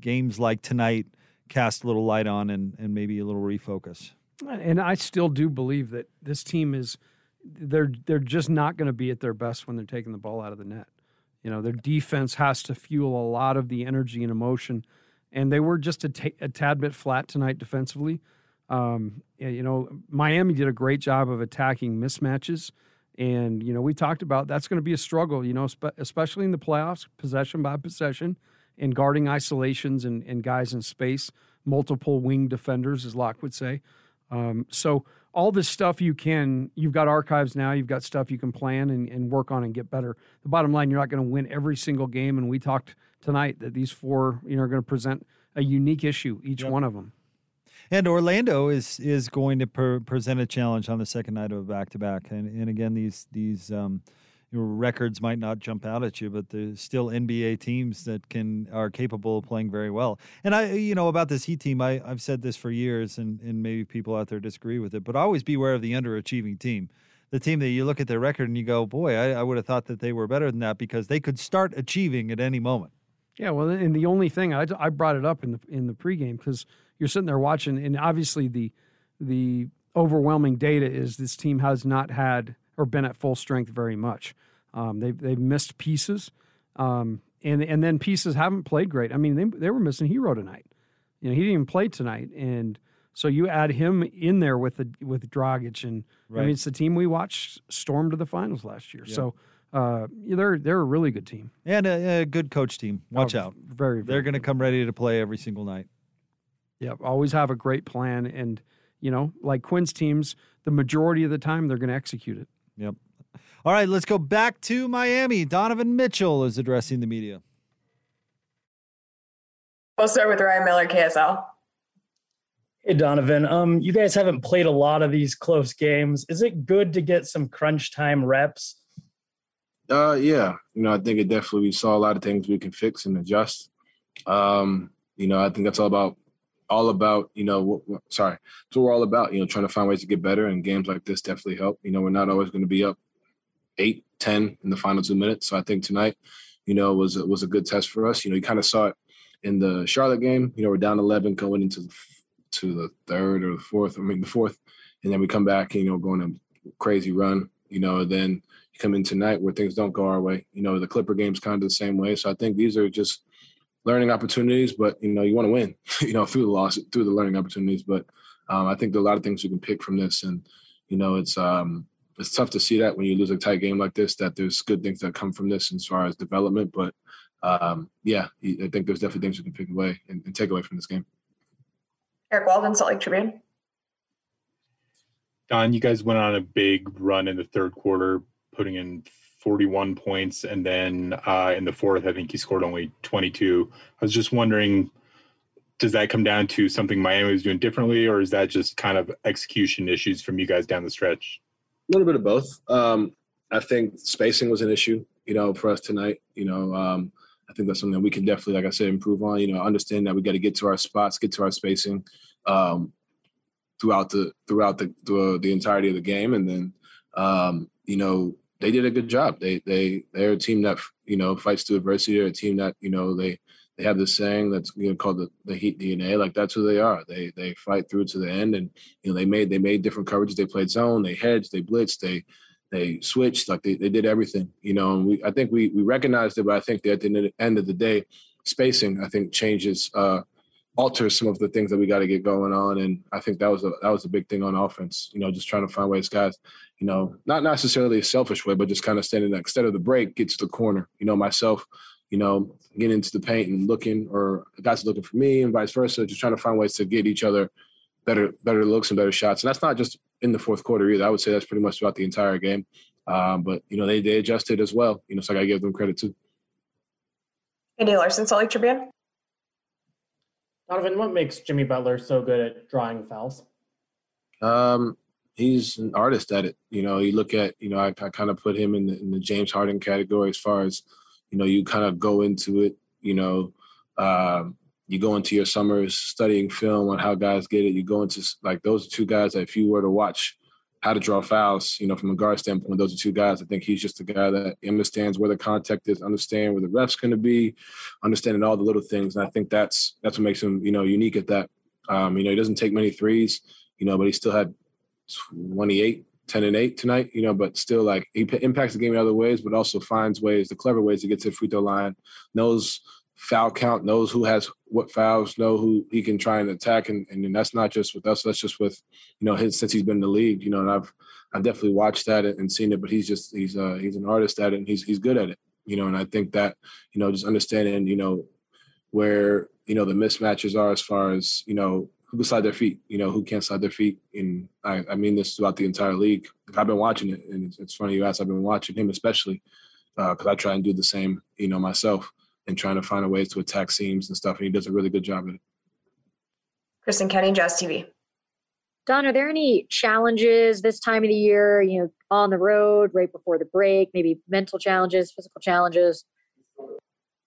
games like tonight cast a little light on and and maybe a little refocus. And I still do believe that this team is they're they're just not going to be at their best when they're taking the ball out of the net. You know, their defense has to fuel a lot of the energy and emotion, and they were just a, t- a tad bit flat tonight defensively. Um, you know, Miami did a great job of attacking mismatches, and you know we talked about that's going to be a struggle. You know, spe- especially in the playoffs, possession by possession, and guarding isolations and, and guys in space, multiple wing defenders, as Locke would say. Um, so all this stuff you can you've got archives now you've got stuff you can plan and, and work on and get better. The bottom line you're not going to win every single game and we talked tonight that these four you know are going to present a unique issue each yep. one of them and Orlando is is going to per, present a challenge on the second night of a back to back, and and again these these um, records might not jump out at you, but there's still NBA teams that can are capable of playing very well. And I, you know, about this Heat team, I, I've said this for years, and and maybe people out there disagree with it, but always beware of the underachieving team. The team that you look at their record and you go, boy, I, I would have thought that they were better than that because they could start achieving at any moment. Yeah, well, and the only thing I, I brought it up in the in the pregame because you're sitting there watching, and obviously the the overwhelming data is this team has not had or been at full strength very much. Um, they've they've missed pieces, um, and and then pieces haven't played great. I mean, they they were missing Herro tonight. You know, he didn't even play tonight, and so you add him in there with the with Dragic, and right. I mean, it's the team we watched storm to the finals last year. Yeah. So. Uh, they're they're a really good team and a, a good coach team. Watch oh, out, very, very they're going to come ready to play every single night. Yep, always have a great plan, and you know, like Quin's teams, the majority of the time they're going to execute it. Yep. All right, let's go back to Miami. Donovan Mitchell is addressing the media. We'll start with Ryan Miller, KSL. Hey Donovan, um, you guys haven't played a lot of these close games. Is it good to get some crunch time reps? Uh, yeah. You know, I think it definitely we saw a lot of things we can fix and adjust. Um, you know, I think that's all about all about you know what, what, sorry so we're all about you know trying to find ways to get better and games like this definitely help you know we're not always going to be up eight, 10 in the final two minutes. So I think tonight, you know, was was a good test for us. You know, you kind of saw it in the Charlotte game. You know, we're down 11 going into the, to the third or the fourth. I mean, the fourth, and then we come back. You know, going a crazy run. You know, then you come in tonight where things don't go our way. You know, the Clipper game's kind of the same way. So I think these are just learning opportunities. But you know, you want to win. you know, through the loss, through the learning opportunities. But um, I think there are a lot of things we can pick from this, and you know, it's um, it's tough to see that when you lose a tight game like this, that there's good things that come from this as far as development. But um, yeah, I think there's definitely things you can pick away and, and take away from this game. Eric Walden, Salt Lake Tribune. Don, you guys went on a big run in the third quarter, putting in 41 points, and then uh, in the fourth, I think he scored only 22. I was just wondering, does that come down to something Miami was doing differently, or is that just kind of execution issues from you guys down the stretch? A little bit of both. Um, I think spacing was an issue, you know, for us tonight. You know, um, I think that's something that we can definitely, like I said, improve on. You know, understand that we got to get to our spots, get to our spacing, um, throughout the throughout the the, the entirety of the game, and then um, you know they did a good job. They they they're a team that you know fights through adversity. They're a team that you know they they have this saying that's you know called the, the Heat DNA. Like that's who they are. They they fight through to the end, and you know they made they made different coverages. They played zone. They hedged. They blitzed. They they switched. Like they, they did everything. You know, and we I think we we recognized it, but I think that at the end of the day, spacing I think changes. uh alters some of the things that we got to get going on. And I think that was a that was a big thing on offense. You know, just trying to find ways, guys. You know, not necessarily a selfish way, but just kind of standing there instead of the break, get to the corner. You know, myself, you know, getting into the paint and looking, or guys looking for me, and vice versa. Just trying to find ways to get each other better better looks and better shots. And that's not just in the fourth quarter either. I would say that's pretty much throughout the entire game. Um, but you know, they they adjusted as well. You know, so I got to give them credit too. Andy Larsen, Salt Lake Tribune. Donovan, what makes Jimmy Butler so good at drawing fouls? Um, he's an artist at it. You know, you look at, you know, I, I kind of put him in the, in the James Harden category as far as, you know, you kind of go into it, you know, um, you go into your summers studying film on how guys get it. You go into like those two guys that if you were to watch how to draw fouls, you know, from a guard standpoint, those are two guys. I think he's just a guy that understands where the contact is, understand where the ref's going to be, understanding all the little things. And I think that's that's what makes him, you know, unique at that. Um, you know, he doesn't take many threes, you know, but he still had 28, 10 and 8 tonight, you know, but still like he impacts the game in other ways, but also finds ways, the clever ways to get to the free throw line, knows foul count, knows who has what fouls, know who he can try and attack, and, and that's not just with us. That's just with you know his since he's been in the league. You know, and I've I've definitely watched that and seen it. But he's just he's uh he's an artist at it, and he's he's good at it. You know, and I think that you know just understanding you know where you know the mismatches are as far as you know who can slide their feet, you know who can't slide their feet, and I, I mean this throughout the entire league. I've been watching it, and it's, it's funny you asked. I've been watching him especially because uh, I try and do the same, you know, myself and trying to find a ways to attack seams and stuff. And he does a really good job at it. Kristen Kenny, Jazz TV. Don, are there any challenges this time of the year, you know, on the road, right before the break, maybe mental challenges, physical challenges?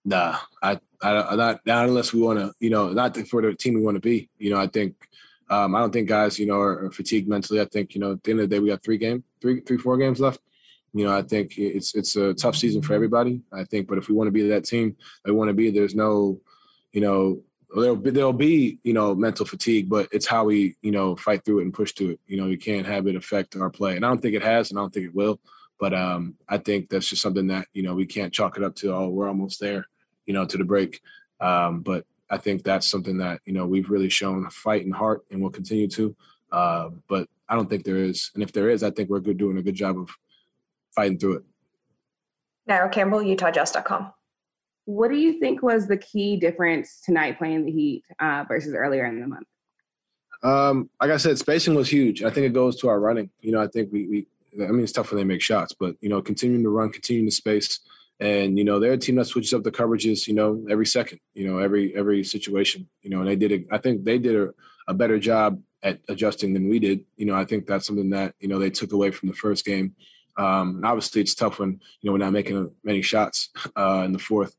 Nah, I, I not, not unless we want to, you know, not for the team we want to be. You know, I think, um, I don't think guys, you know, are, are fatigued mentally. I think, you know, at the end of the day, we got three game, three, three, four games left you know, I think it's it's a tough season for everybody. I think, but if we want to be that team we want to be, there's no, you know, there'll be there'll be you know mental fatigue, but it's how we you know fight through it and push through it. You know, we can't have it affect our play, and I don't think it has, and I don't think it will. But um, I think that's just something that you know we can't chalk it up to. Oh, we're almost there, you know, to the break. Um, but I think that's something that you know we've really shown fight and heart, and will continue to. Uh, but I don't think there is, and if there is, I think we're good doing a good job of fighting through it. Naira Campbell, UtahJazz.com. What do you think was the key difference tonight playing the Heat uh, versus earlier in the month? Um, like I said, spacing was huge. I think it goes to our running. You know, I think we, we I mean, it's tough when they make shots, but you know, continuing to run, continuing to space, and you know, they're a team that switches up the coverages. You know, every second. You know, every every situation. You know, and they did. A, I think they did a, a better job at adjusting than we did. You know, I think that's something that you know they took away from the first game. Um, and obviously, it's tough when you know we're not making many shots uh, in the fourth.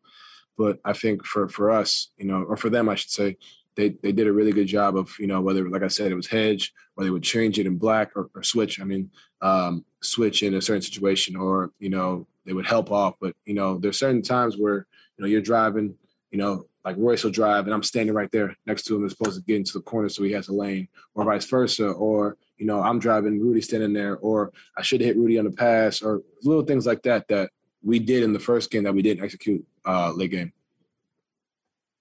But I think for for us, you know, or for them, I should say, they they did a really good job of you know whether like I said it was hedge or they would change it in black or, or switch. I mean, um, switch in a certain situation, or you know they would help off. But you know, there's certain times where you know you're driving, you know, like Royce will drive and I'm standing right there next to him as opposed to getting to the corner so he has a lane, or vice versa, or you know, I'm driving, Rudy standing there, or I should hit Rudy on the pass, or little things like that that we did in the first game that we didn't execute uh, late game.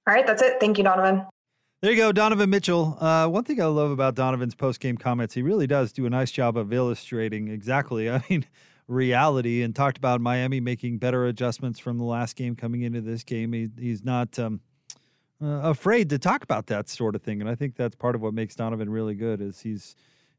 All right, that's it. Thank you, Donovan. There you go, Donovan Mitchell. Uh, one thing I love about Donovan's post game comments, he really does do a nice job of illustrating exactly, I mean, reality and talked about Miami making better adjustments from the last game coming into this game. He, he's not um, uh, afraid to talk about that sort of thing. And I think that's part of what makes Donovan really good is he's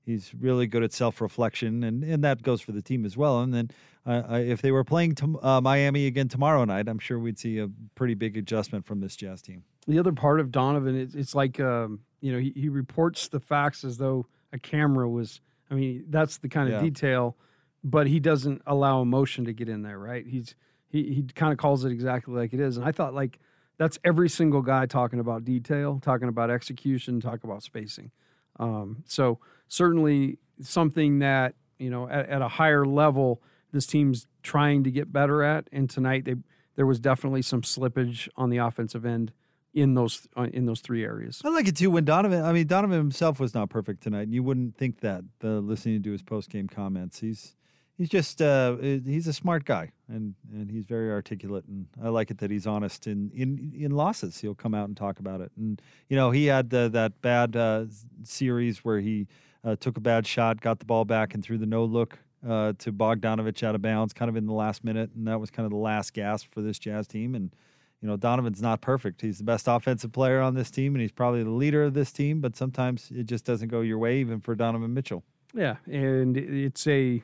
he's really good at self reflection, and, and that goes for the team as well. And then uh, if they were playing to, uh, Miami again tomorrow night, I'm sure we'd see a pretty big adjustment from this Jazz team. The other part of Donovan, it's, it's like um, you know he, he reports the facts as though a camera was. I mean, that's the kind of yeah. detail, but he doesn't allow emotion to get in there, right? He's he he kind of calls it exactly like it is, and I thought like that's every single guy talking about detail, talking about execution, talking about spacing. Um, so certainly something that you know at, at, a higher level this team's trying to get better at. And tonight they there was definitely some slippage on the offensive end in those uh, in those three areas. I like it too when Donovan. I mean, Donovan himself was not perfect tonight. You wouldn't think that the listening to his post game comments. He's he's just uh, he's a smart guy and and he's very articulate and I like it that he's honest in in in losses. He'll come out and talk about it. And you know he had the, that bad uh, series where he uh, took a bad shot, got the ball back, and threw the no look uh, to Bogdanovich out of bounds, kind of in the last minute, and that was kind of the last gasp for this Jazz team. And you know Donovan's not perfect. He's the best offensive player on this team, and he's probably the leader of this team. But sometimes it just doesn't go your way, even for Donovan Mitchell. Yeah, and it's a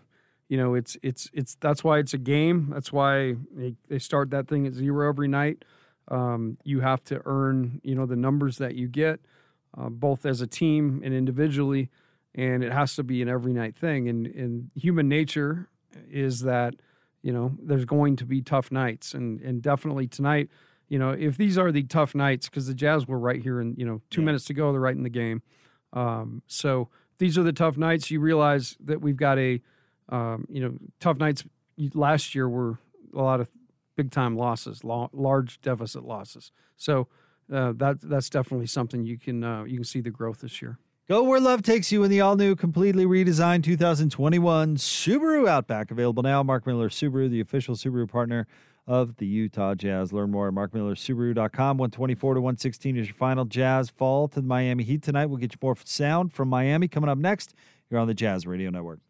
you know it's it's it's that's why it's a game that's why they, start that thing at zero every night um, you have to earn you know the numbers that you get uh, both as a team and individually and it has to be an every night thing and and human nature is that you know there's going to be tough nights and and definitely tonight you know if these are the tough nights because the jazz were right here and you know two yeah. minutes to go they're right in the game um, so these are the tough nights you realize that we've got a um, you know, tough nights last year were a lot of big time losses, large deficit losses. So uh, that that's definitely something you can uh, you can see the growth this year. Go where love takes you in the all new, completely redesigned 2021 Subaru Outback. Available now. Mark Miller Subaru, the official Subaru partner of the Utah Jazz. Learn more at markmillersubaru.com. 124 to 116 is your final Jazz fall to the Miami Heat tonight. We'll get you more sound from Miami coming up next. You're on the Jazz Radio Network.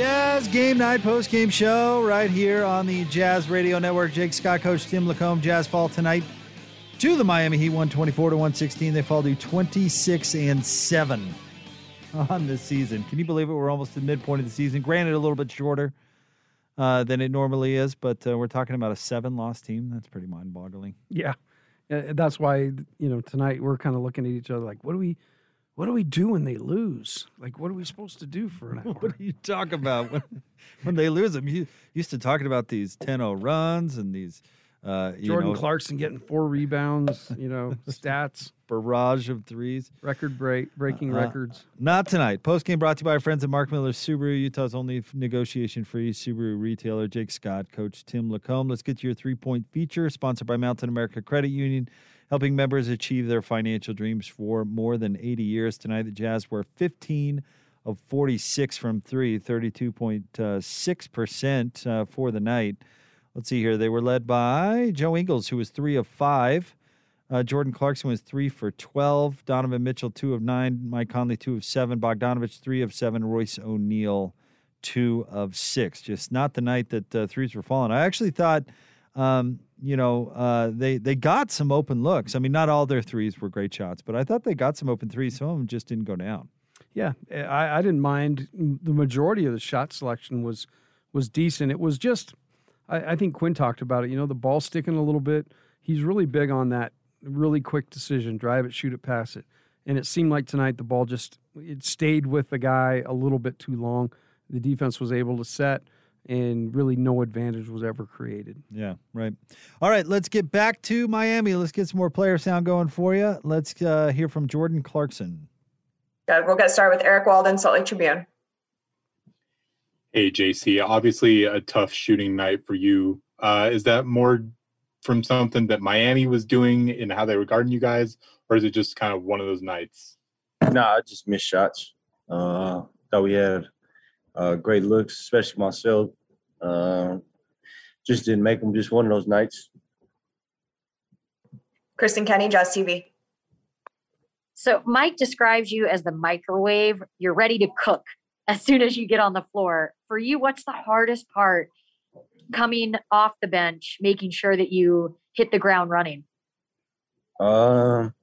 Jazz Game Night post game show right here on the Jazz Radio Network. Jake Scott, Coach Tim LaComb. Jazz fall tonight to the Miami Heat, 124 to 116. They fall to 26 and 7 on the season. Can you believe it? We're almost at midpoint of the season. Granted, a little bit shorter uh, than it normally is, but uh, we're talking about a seven loss team. That's pretty mind boggling. Yeah. That's why, you know, tonight we're kind of looking at each other like, what do we what do we do when they lose? Like, what are we supposed to do for an hour? what do you talk about when, when they lose them? You used to talking about these 10-0 runs and these uh, Jordan know, Clarkson getting four rebounds, you know, stats, barrage of threes, record break, breaking uh, records. Not tonight. Post game brought to you by our friends at Mark Miller Subaru, Utah's only negotiation free Subaru retailer. Jake Scott, Coach Tim LaComb. Let's get to your three point feature, sponsored by Mountain America Credit Union helping members achieve their financial dreams for more than 80 years. Tonight, the Jazz were 15 of 46 from three, 32.6% uh, for the night. Let's see here. They were led by Joe Ingles, who was three of five. Uh, Jordan Clarkson was three for 12. Donovan Mitchell, two of nine. Mike Conley, two of seven. Bogdanovich, three of seven. Royce O'Neale, two of six. Just not the night that uh, threes were falling. I actually thought um, you know, uh, they they got some open looks. I mean, not all their threes were great shots, but I thought they got some open threes. Some of them just didn't go down. Yeah, eh, I, I didn't mind. The majority of the shot selection was was decent. It was just, I, I think Quin talked about it. You know, the ball sticking a little bit. He's really big on that really quick decision: drive it, shoot it, pass it. And it seemed like tonight the ball just it stayed with the guy a little bit too long. The defense was able to set and really no advantage was ever created. Yeah, right. All right, let's get back to Miami. Let's get some more player sound going for you. Let's uh, hear from Jordan Clarkson. Good. We'll get started with Eric Walden, Salt Lake Tribune. Hey, JC. Obviously, a tough shooting night for you. Uh, is that more from something that Miami was doing and how they were guarding you guys, or is it just kind of one of those nights? Nah, I just missed shots. Uh, thought we had uh, great looks, especially myself. Uh, just didn't make them. Just one of those nights. Kristen Kenny, Jazz TV. So Mike describes you as the microwave. You're ready to cook as soon as you get on the floor. For you, what's the hardest part coming off the bench, making sure that you hit the ground running? Um,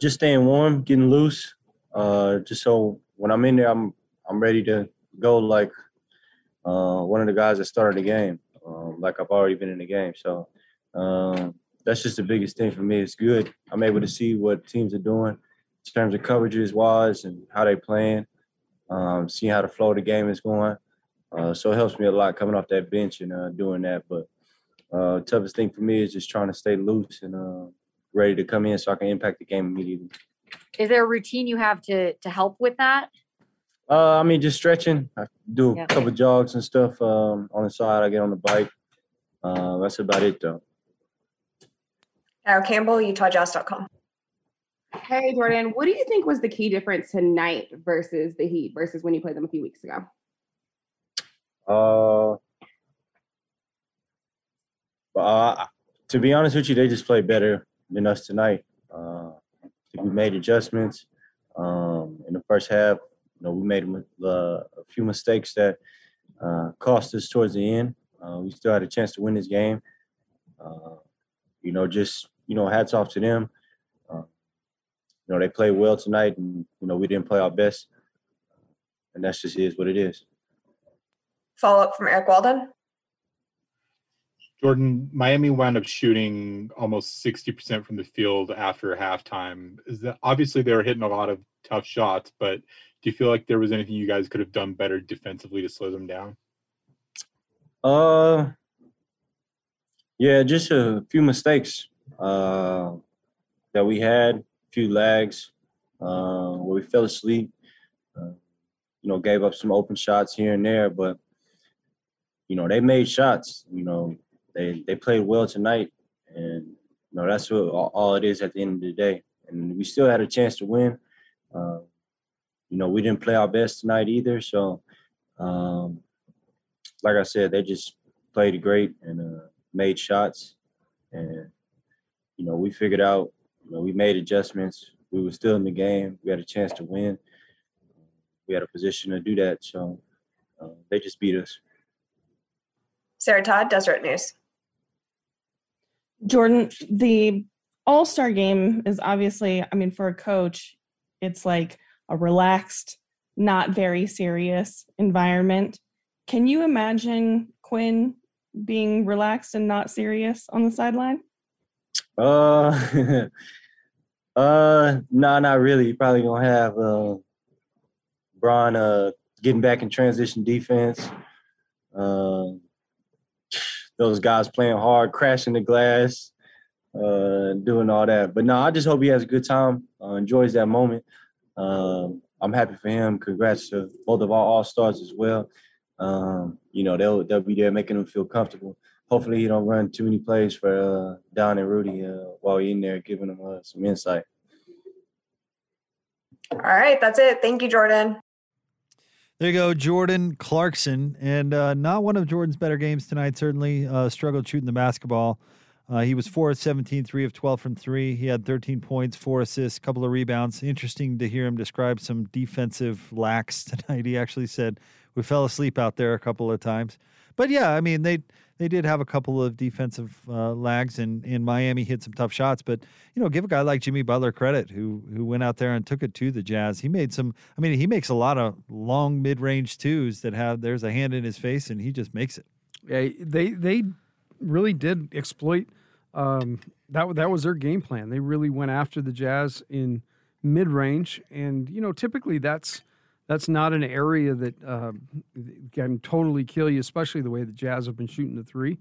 just staying warm, getting loose. Uh, just so when I'm in there, I'm I'm ready to go like uh, one of the guys that started the game, um, like I've already been in the game. So um, that's just the biggest thing for me. It's good. I'm able to see what teams are doing, in terms of coverages wise and how they playing, um, seeing how the flow of the game is going. Uh, so it helps me a lot coming off that bench and uh, doing that. But uh, toughest thing for me is just trying to stay loose and uh, ready to come in so I can impact the game immediately. Is there a routine you have to to help with that? Uh, I mean, just stretching. I do a Yeah. couple jogs and stuff um, on the side. I get on the bike. Uh, that's about it, though. Now Campbell, UtahJazz.com. Hey, Jordan, what do you think was the key difference tonight versus the Heat versus when you played them a few weeks ago? Uh, uh, to be honest with you, they just played better than us tonight. Uh, we made adjustments um, in the first half. You know, we made uh, a few mistakes that uh, cost us towards the end. Uh, we still had a chance to win this game. Uh, you know, just you know, hats off to them. Uh, you know, they played well tonight, and you know, we didn't play our best, and that's just is what it is. Follow up from Eric Walden. Jordan, Miami wound up shooting almost 60% from the field after halftime. Is that obviously they were hitting a lot of tough shots, but do you feel like there was anything you guys could have done better defensively to slow them down? Uh, yeah, just a few mistakes uh, that we had, a few lags uh, where we fell asleep. Uh, you know, gave up some open shots here and there, but you know they made shots. You know, they they played well tonight, and you know that's what all, it is at the end of the day. And we still had a chance to win. Uh, you know, we didn't play our best tonight either, so. Um, like I said, they just played great and uh, made shots, and you know we figured out. You know, we made adjustments. We were still in the game. We had a chance to win. We had a position to do that, so uh, they just beat us. Sarah Todd, Deseret News. Jordan, the All Star game is obviously, I mean, for a coach, it's like a relaxed, not very serious environment. Can you imagine Quin being relaxed and not serious on the sideline? Uh, uh, no, not really. You're probably gonna have uh, Braun uh getting back in transition defense. Uh, those guys playing hard, crashing the glass, uh, doing all that. But no, I just hope he has a good time, uh, enjoys that moment. Um, I'm happy for him. Congrats to both of our all stars as well. Um, you know, they'll they'll be there making him feel comfortable. Hopefully, he don't run too many plays for uh, Don and Rudy uh, while he's in there, giving them uh, some insight. All right, that's it. Thank you, Jordan. There you go, Jordan Clarkson, and uh, not one of Jordan's better games tonight. Certainly uh, struggled shooting the basketball. Uh, he was four of 17, three of 12 from three. He had 13 points, four assists, a couple of rebounds. Interesting to hear him describe some defensive lacks tonight. He actually said we fell asleep out there a couple of times. But yeah, I mean they they did have a couple of defensive uh, lags, and in Miami hit some tough shots. But you know, give a guy like Jimmy Butler credit, who who went out there and took it to the Jazz. He made some. I mean, he makes a lot of long mid range twos that have there's a hand in his face, and he just makes it. Yeah, they they really did exploit um, that. That was their game plan. They really went after the Jazz in mid range, and you know, typically that's that's not an area that uh, can totally kill you, especially the way the Jazz have been shooting the three.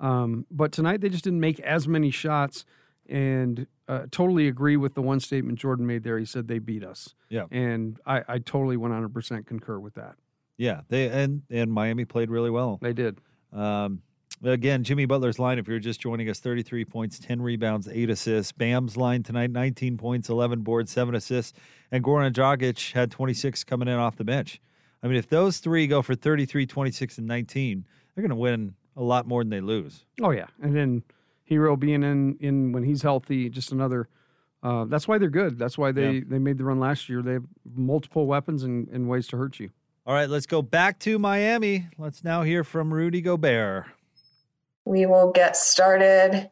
Um, but tonight they just didn't make as many shots, and uh, totally agree with the one statement Jordan made there. He said they beat us. Yeah. and I, I totally 100% concur with that. Yeah, they and and Miami played really well. They did. Um, again, Jimmy Butler's line. If you're just joining us, 33 points, 10 rebounds, eight assists. Bam's line tonight, 19 points, 11 boards, seven assists, and Goran Dragic had 26 coming in off the bench. I mean, if those three go for 33, 26, and 19, they're going to win a lot more than they lose. Oh yeah, and then Herro being in in when he's healthy, just another. Uh, that's why they're good. That's why they Yeah. they made the run last year. They have multiple weapons and, and ways to hurt you. All right, let's go back to Miami. Let's now hear from Rudy Gobert. We will get started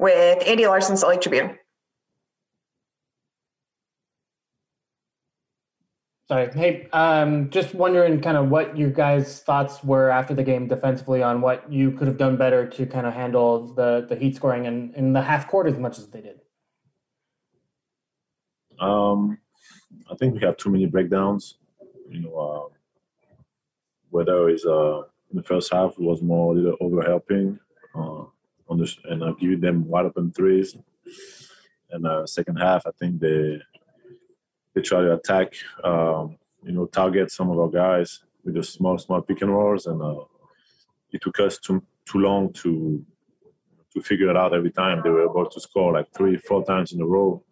with Andy Larsen, Salt Lake Tribune. Sorry. Hey, um, just wondering kind of what your guys' thoughts were after the game defensively on what you could have done better to kind of handle the the Heat scoring in, in the half court as much as they did. Um, I think we have too many breakdowns. You know, uh, whether it's uh, in the first half was more a little over helping, uh, on the and uh, giving them wide open threes. And uh, second half, I think they they try to attack, um, you know, target some of our guys with the small small pick and rolls, and uh, it took us too too long to to figure it out every time. They were about to score like three, four times in a row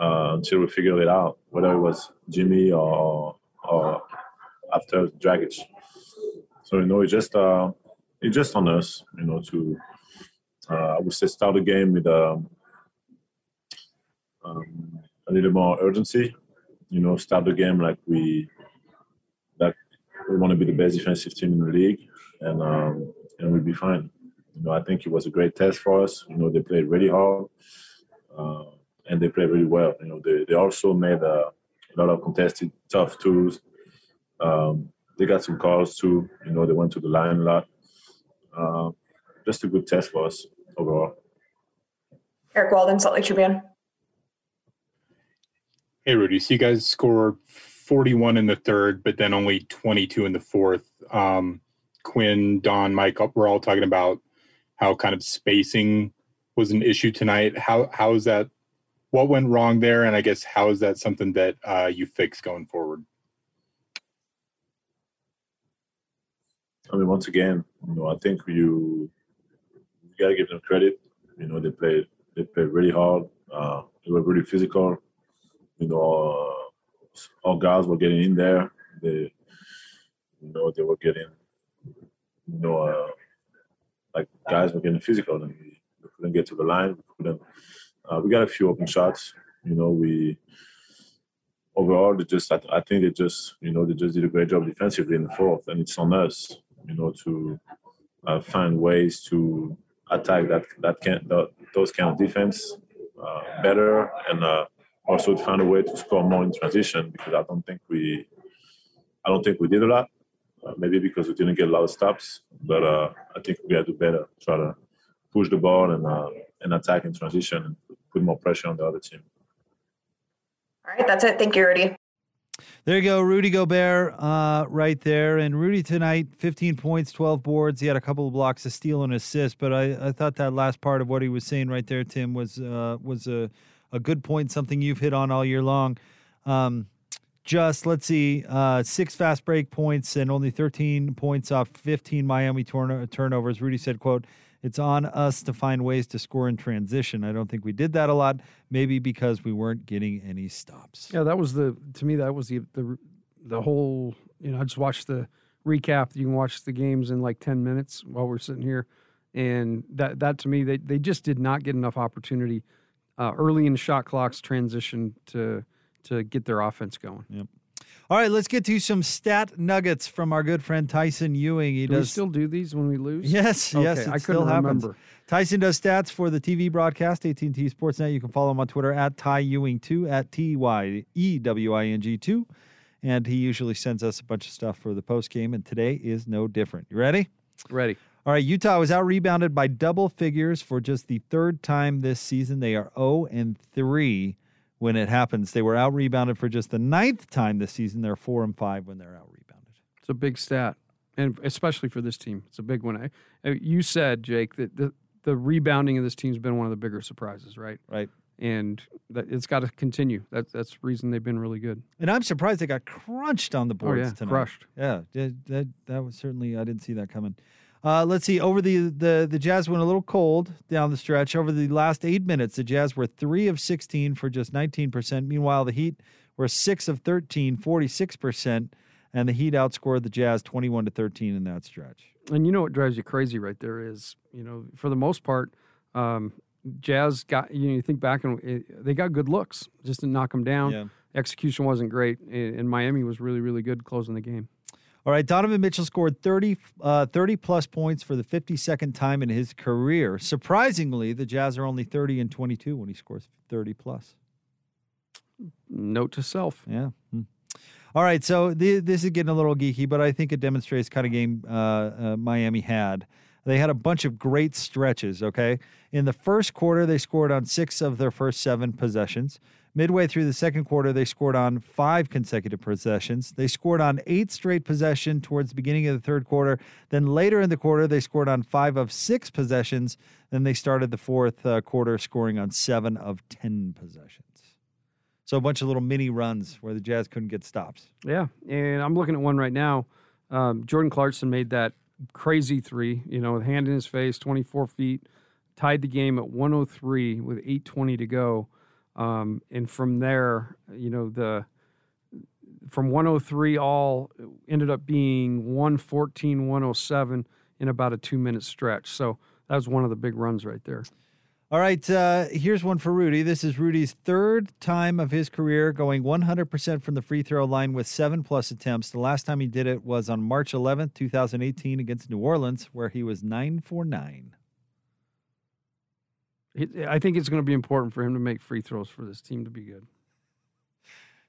uh, until we figured it out, whether it was Jimmy or or after Dragic. So you know, it's just uh, it's just on us, you know, to uh, I would say start the game with um, um, a little more urgency. You know, start the game like we that we want to be the best defensive team in the league, and um, and we'll be fine. You know, I think it was a great test for us. You know, they played really hard, uh, and they played really well. You know, they, they also made a, a lot of contested tough twos. Um, they got some calls too. You know, they went to the line a lot. Uh, just a good test for us overall. Eric Walden, Salt Lake Tribune. Hey, Rudy. So you guys scored 41 in the third, but then only 22 in the fourth. Um, Quin, Don, Mike, we're all talking about how kind of spacing was an issue tonight. How how is that? What went wrong there? And I guess how is that something that uh, you fix going forward? I mean, once again, you know, I think you you gotta give them credit. You know, they played they played really hard. Uh, they were really physical. You know, uh, all guys were getting in there. They, you know, they were getting, you know, uh, like guys were getting physical, and we, couldn't get to the line. We couldn't. Uh, we got a few open shots. You know, we overall they just I, I think they just you know they just did a great job defensively in the fourth, and it's on us you know, to uh, find ways to attack that that can those kind of defense uh, better, and uh, also to find a way to score more in transition because I don't think we, I don't think we did a lot. Uh, maybe because we didn't get a lot of stops, but uh, I think we got to do better. Try to push the ball and uh, and attack in transition and put more pressure on the other team. All right, that's it. Thank you, Rudy. There you go, Rudy Gobert, uh, right there. And Rudy tonight, 15 points, 12 boards. He had a couple of blocks, a steal, and assist. But I, I thought that last part of what he was saying right there, Tim, was uh, was a, a good point, something you've hit on all year long. Um, just let's see, uh, six fast break points and only 13 points off 15 Miami turn- turnovers. Rudy said, "quote It's on us to find ways to score in transition. I don't think we did that a lot. Maybe because we weren't getting any stops." Yeah, that was the to me that was the the the whole. You know, I just watched the recap. You can watch the games in like ten minutes while we're sitting here, and that that to me they they just did not get enough opportunity uh, early in shot clock's transition to to get their offense going. Yep. All right, let's get to some stat nuggets from our good friend Tyson Ewing. He do does we still do these when we lose? Yes, Okay, yes, I still happens. remember. Tyson does stats for the TV broadcast, AT&T Sportsnet. You can follow him on Twitter at Ty Ewing two at T Y E W I N G two, and he usually sends us a bunch of stuff for the post game. And today is no different. You ready? Ready. All right, Utah was out rebounded by double figures for just the third time this season. They are 0 and 3 when it happens. They were out rebounded for just the ninth time this season. They're 4 and 5 when they're out rebounded. It's a big stat, and especially for this team, it's a big one. I, uh, you said, Jake, that the the rebounding of this team's been one of the bigger surprises, right? Right. And that it's got to continue. That, that's the reason they've been really good. And I'm surprised they got crunched on the Oh, boards yeah, tonight. crushed. Yeah, that, that that was certainly I didn't see that coming. Uh, let's see. Over the, the the Jazz went a little cold down the stretch. Over the last eight minutes, the Jazz were three of sixteen for just nineteen percent. Meanwhile, the Heat were six of 13, 46 percent, and the Heat outscored the Jazz twenty-one to thirteen in that stretch. And you know what drives you crazy right there is, you know, for the most part, um, Jazz got, you know, you think back and it, they got good looks, just to knock them down. Yeah. Execution wasn't great, and, and Miami was really, really good closing the game. All right, Donovan Mitchell scored 30, uh, 30 plus points for the 52nd time in his career. Surprisingly, the Jazz are only 30 and 22 when he scores 30 plus. Note to self. Yeah. Hmm. All right, so th- this is getting a little geeky, but I think it demonstrates kind of game uh, uh, Miami had. They had a bunch of great stretches, okay? In the first quarter, they scored on six of their first seven possessions. Midway through the second quarter, they scored on five consecutive possessions. They scored on eight straight possession towards the beginning of the third quarter. Then later in the quarter, they scored on five of six possessions. Then they started the fourth uh, quarter scoring on seven of 10 possessions. So a bunch of little mini runs where the Jazz couldn't get stops. Yeah, and I'm looking at one right now. Um, Jordan Clarkson made that crazy three, you know, with hand in his face, 24 feet, tied the game at 103 with 8:20 to go. Um, and from there, you know, the from 103 all ended up being 114, 107 in about a two minute stretch. So that was one of the big runs right there. All right, uh, here's one for Rudy. This is Rudy's third time of his career going 100% from the free throw line with seven plus attempts. The last time he did it was on March 11th, 2018, against New Orleans, where he was nine for nine. I think it's going to be important for him to make free throws for this team to be good.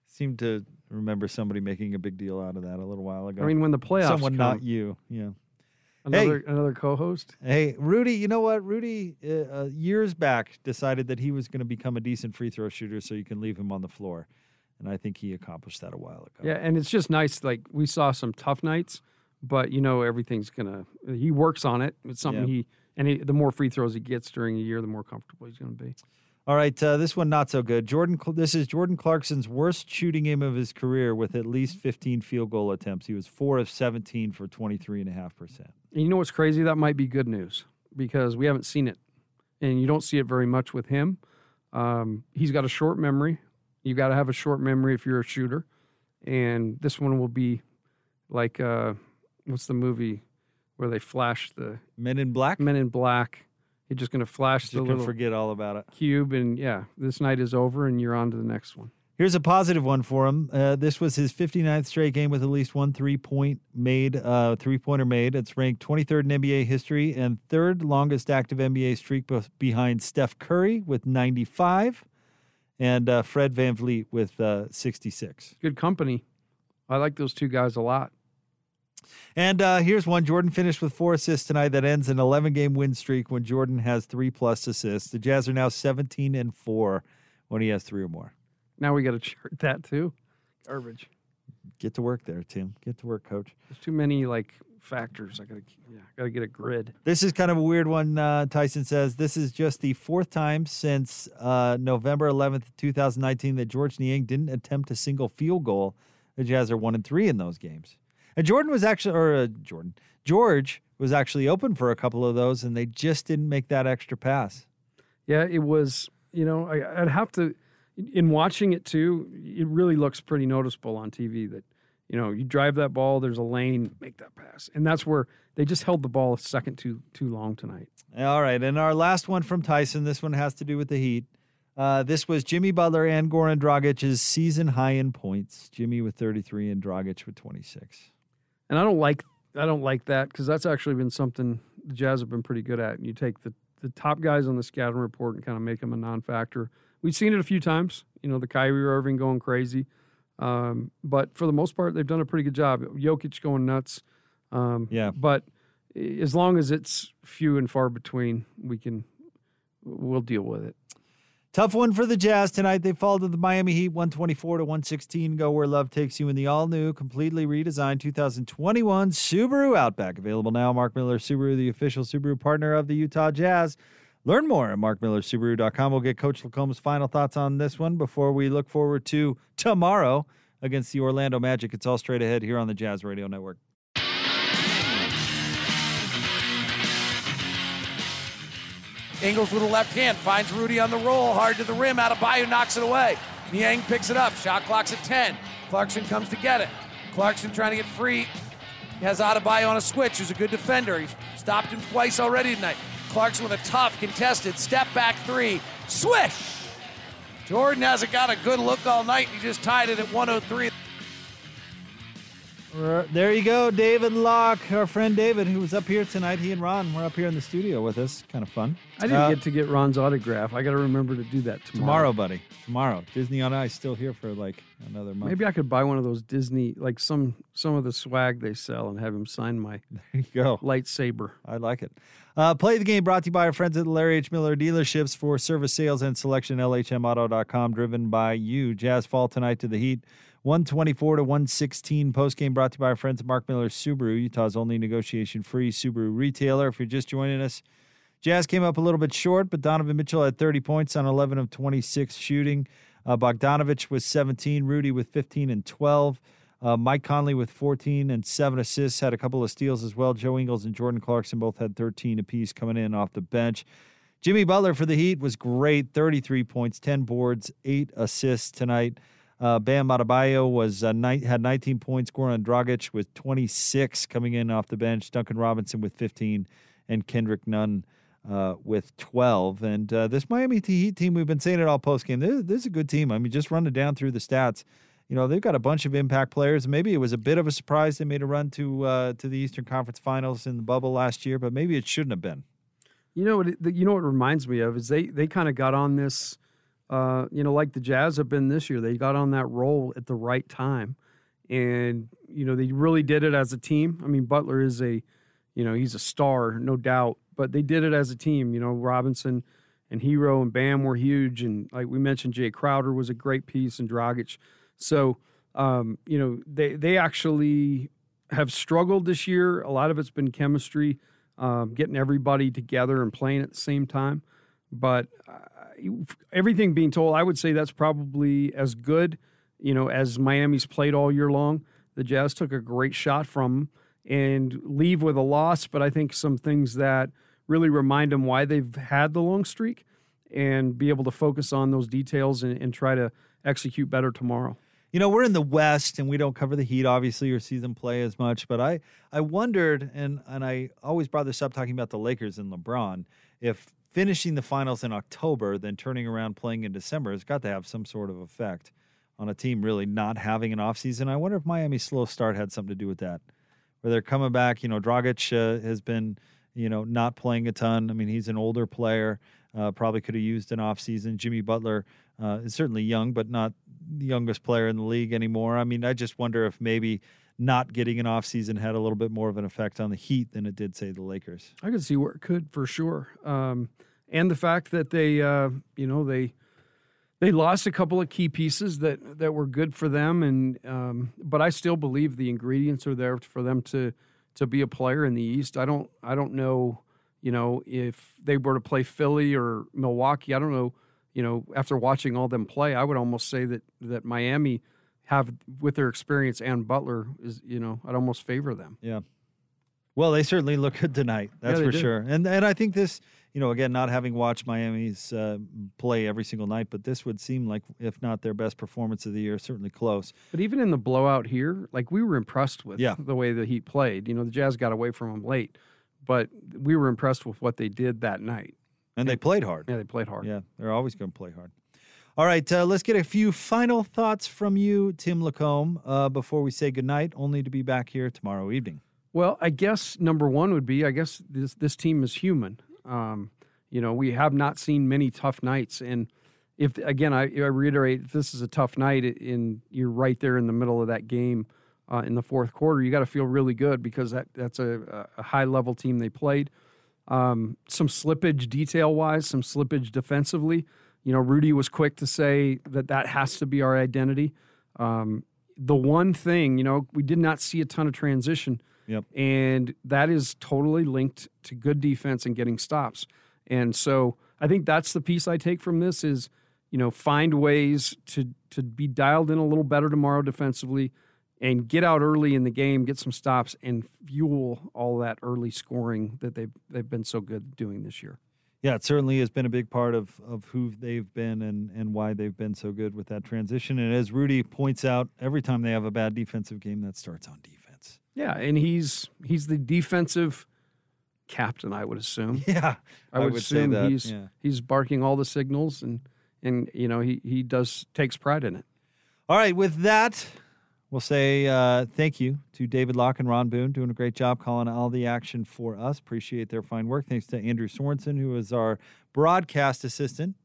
Seem to remember somebody making a big deal out of that a little while ago. I mean, when the playoffs someone come- not you, yeah. Another another co-host. Hey, Rudy, you know what? Rudy, uh, uh, years back, decided that he was going to become a decent free throw shooter so you can leave him on the floor. And I think he accomplished that a while ago. Yeah, and it's just nice. Like we saw some tough nights, but you know everything's gonna. He works on it. It's something Yeah. he and he, the more free throws he gets during a year, the more comfortable he's going to be. All right, uh, this one not so good. Jordan, this is Jordan Clarkson's worst shooting game of his career with at least 15 field goal attempts. He was four of 17 for 23.5%. And you know what's crazy? That might be good news because we haven't seen it, and you don't see it very much with him. Um, he's got a short memory. You got to have a short memory if you're a shooter, and this one will be like uh, what's the movie where they flash the Men in Black? Men in Black. You're just going to flash the gonna little forget all about it. cube, and yeah, this night is over, and you're on to the next one. Here's a positive one for him. Uh, this was his 59th straight game with at least one three point made, uh, three pointer made. It's ranked 23rd in NBA history and third longest active NBA streak beh- behind Steph Curry with 95 and uh, Fred VanVleet with uh, 66. Good company. I like those two guys a lot. And uh, here's one. Jordan finished with four assists tonight. That ends an 11 game win streak when Jordan has three plus assists. The Jazz are now 17 and four when he has three or more. Now we got to chart that too. Garbage. Get to work there, Tim. Get to work, coach. There's too many like factors. I gotta yeah, gotta get a grid. This is kind of a weird one. Uh, Tyson says this is just the fourth time since uh, November 11th, 2019, that George Niang didn't attempt a single field goal. The Jazz are one and three in those games. And Jordan was actually, or uh, Jordan, George was actually open for a couple of those, and they just didn't make that extra pass. Yeah, it was. You know, I, I'd have to. In watching it too, it really looks pretty noticeable on TV that you know you drive that ball, there's a lane, make that pass, and that's where they just held the ball a second too too long tonight. All right, and our last one from Tyson. This one has to do with the Heat. Uh, this was Jimmy Butler and Goran Dragic's season high in points. Jimmy with 33 and Dragic with 26. And I don't like I don't like that because that's actually been something the Jazz have been pretty good at. And you take the the top guys on the scouting report and kind of make them a non-factor. We've seen it a few times. You know, the Kyrie Irving going crazy, um, but for the most part, they've done a pretty good job. Jokic going nuts. Um, yeah. But as long as it's few and far between, we can we'll deal with it. Tough one for the Jazz tonight. They fall to the Miami Heat 124 to 116. Go where love takes you in the all new, completely redesigned 2021 Subaru Outback. Available now. Mark Miller Subaru, the official Subaru partner of the Utah Jazz. Learn more at markmillersubaru.com. We'll get Coach LaComb's final thoughts on this one before we look forward to tomorrow against the Orlando Magic. It's all straight ahead here on the Jazz Radio Network. Ingles with a left hand finds Rudy on the roll, hard to the rim. Adebayo knocks it away. Niang picks it up. Shot clock's at 10. Clarkson comes to get it. Clarkson trying to get free. He has Adebayo on a switch, who's a good defender. He's stopped him twice already tonight. Clarkson with a tough, contested step back three. Swish! Jordan hasn't got a good look all night. He just tied it at 103. There you go, David Locke, our friend David, who was up here tonight. He and Ron were up here in the studio with us. Kind of fun. I didn't Uh, get to get Ron's autograph. I got to remember to do that tomorrow. tomorrow, buddy. Tomorrow, Disney on Ice still here for like another month. Maybe I could buy one of those Disney, like some some of the swag they sell, and have him sign my there you go lightsaber. I like it. Uh, play the game brought to you by our friends at the Larry H. Miller dealerships for service sales and selection. LHMauto.com, driven by you. Jazz fall tonight to the Heat. 124 to 116. Post game brought to you by our friends Mark Miller Subaru, Utah's only negotiation free Subaru retailer. If you're just joining us, Jazz came up a little bit short, but Donovan Mitchell had 30 points on 11 of 26 shooting. Uh, Bogdanovich was 17, Rudy with 15 and 12. Uh, Mike Conley with 14 and seven assists, had a couple of steals as well. Joe Ingles and Jordan Clarkson both had 13 apiece coming in off the bench. Jimmy Butler for the Heat was great 33 points, 10 boards, eight assists tonight. Uh, Bam Adebayo was uh, ni- had 19 points. Goran Dragic with 26 coming in off the bench. Duncan Robinson with 15, and Kendrick Nunn uh, with 12. And uh, this Miami Heat team, we've been saying it all post game. This, this is a good team. I mean, just running down through the stats, you know, they've got a bunch of impact players. Maybe it was a bit of a surprise they made a run to uh, to the Eastern Conference Finals in the bubble last year, but maybe it shouldn't have been. You know what? It, you know what reminds me of is they they kind of got on this, uh, you know, like the Jazz have been this year. They got on that roll at the right time, and you know they really did it as a team. I mean, Butler is a, you know, he's a star, no doubt, but they did it as a team. You know, Robinson and Herro and Bam were huge, and like we mentioned, Jae Crowder was a great piece, and Dragic. So, um, you know, they they actually have struggled this year. A lot of it's been chemistry, um, getting everybody together and playing at the same time. But uh, everything being told, I would say that's probably as good, you know, as Miami's played all year long. The Jazz took a great shot from and leave with a loss, but I think some things that really remind them why they've had the long streak and be able to focus on those details and, and try to execute better tomorrow. You know, we're in the West and we don't cover the Heat, obviously, or see them play as much. But I, I wondered, and and I always brought this up talking about the Lakers and LeBron, if finishing the finals in October, then turning around playing in December has got to have some sort of effect on a team really not having an offseason. I wonder if Miami's slow start had something to do with that. Where they're coming back, you know, Dragic uh, has been, you know, not playing a ton. I mean, he's an older player, uh, probably could have used an offseason. Jimmy Butler uh, is certainly young, but not the youngest player in the league anymore. I mean, I just wonder if maybe not getting an offseason had a little bit more of an effect on the Heat than it did, say, the Lakers. I could see where it could for sure, um, and the fact that they, uh, you know, they they lost a couple of key pieces that that were good for them, and um, but I still believe the ingredients are there for them to to be a player in the East. I don't I don't know, you know, if they were to play Philly or Milwaukee. I don't know, you know, after watching all them play, I would almost say that that Miami have with their experience and Butler is, you know, I'd almost favor them. Yeah. Well, they certainly look good tonight. That's Yeah, for did. sure. And and I think this, you know, again, not having watched Miami's uh, play every single night, but this would seem like, if not their best performance of the year, certainly close. But even in the blowout here, like we were impressed with Yeah. the way the Heat played. You know, the Jazz got away from them late, but we were impressed with what they did that night. And they played hard. Yeah, they played hard. Yeah, they're always going to play hard. All right, uh, let's get a few final thoughts from you, Tim LaComb, uh, before we say goodnight, only to be back here tomorrow evening. Well, I guess number one would be I guess this this team is human. Um, you know, we have not seen many tough nights, and if again I, I reiterate, if this is a tough night, and you're right there in the middle of that game uh, in the fourth quarter, you got to feel really good because that that's a, a high level team they played. Um, some slippage detail wise, some slippage defensively. You know, Rudy was quick to say that that has to be our identity. Um, the one thing, you know, we did not see a ton of transition. Yep. And that is totally linked to good defense and getting stops. And so I think that's the piece I take from this is, you know, find ways to to be dialed in a little better tomorrow defensively and get out early in the game, get some stops and fuel all that early scoring that they've they've been so good doing this year. Yeah, it certainly has been a big part of, of who they've been and, and why they've been so good with that transition. And as Rudy points out, every time they have a bad defensive game, that starts on defense. Yeah, and he's he's the defensive captain, I would assume. Yeah, I I would, would say assume that, he's yeah. he's barking all the signals and and you know he he does takes pride in it. All right, with that, We'll say uh, thank you to David Locke and Ron Boone, doing a great job calling all the action for us. Appreciate their fine work. Thanks to Andrew Sorensen, who is our broadcast assistant.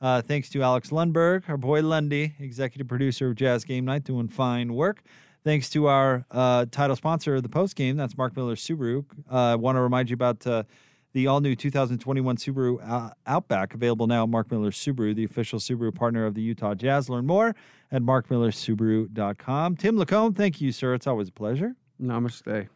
Uh, thanks to Alex Lundberg, our boy Lundy, executive producer of Jazz Game Night, doing fine work. Thanks to our uh, title sponsor of the post game, that's Mark Miller Subaru. I uh, want to remind you about uh, the all new 2021 Subaru uh, Outback, available now at Mark Miller Subaru, the official Subaru partner of the Utah Jazz. Learn more at markmillersubaru.com. Tim LaComb, thank you, sir. It's always a pleasure. Namaste.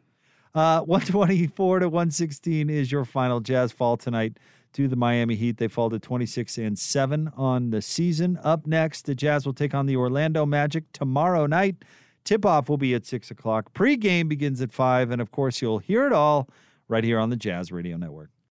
Uh, 124 to 116 is your final Jazz fall tonight to the Miami Heat. They fall to 26 and 7 on the season. Up next, the Jazz will take on the Orlando Magic tomorrow night. Tip off will be at 6 o'clock. Pre game begins at 5. And of course, you'll hear it all right here on the Jazz Radio Network.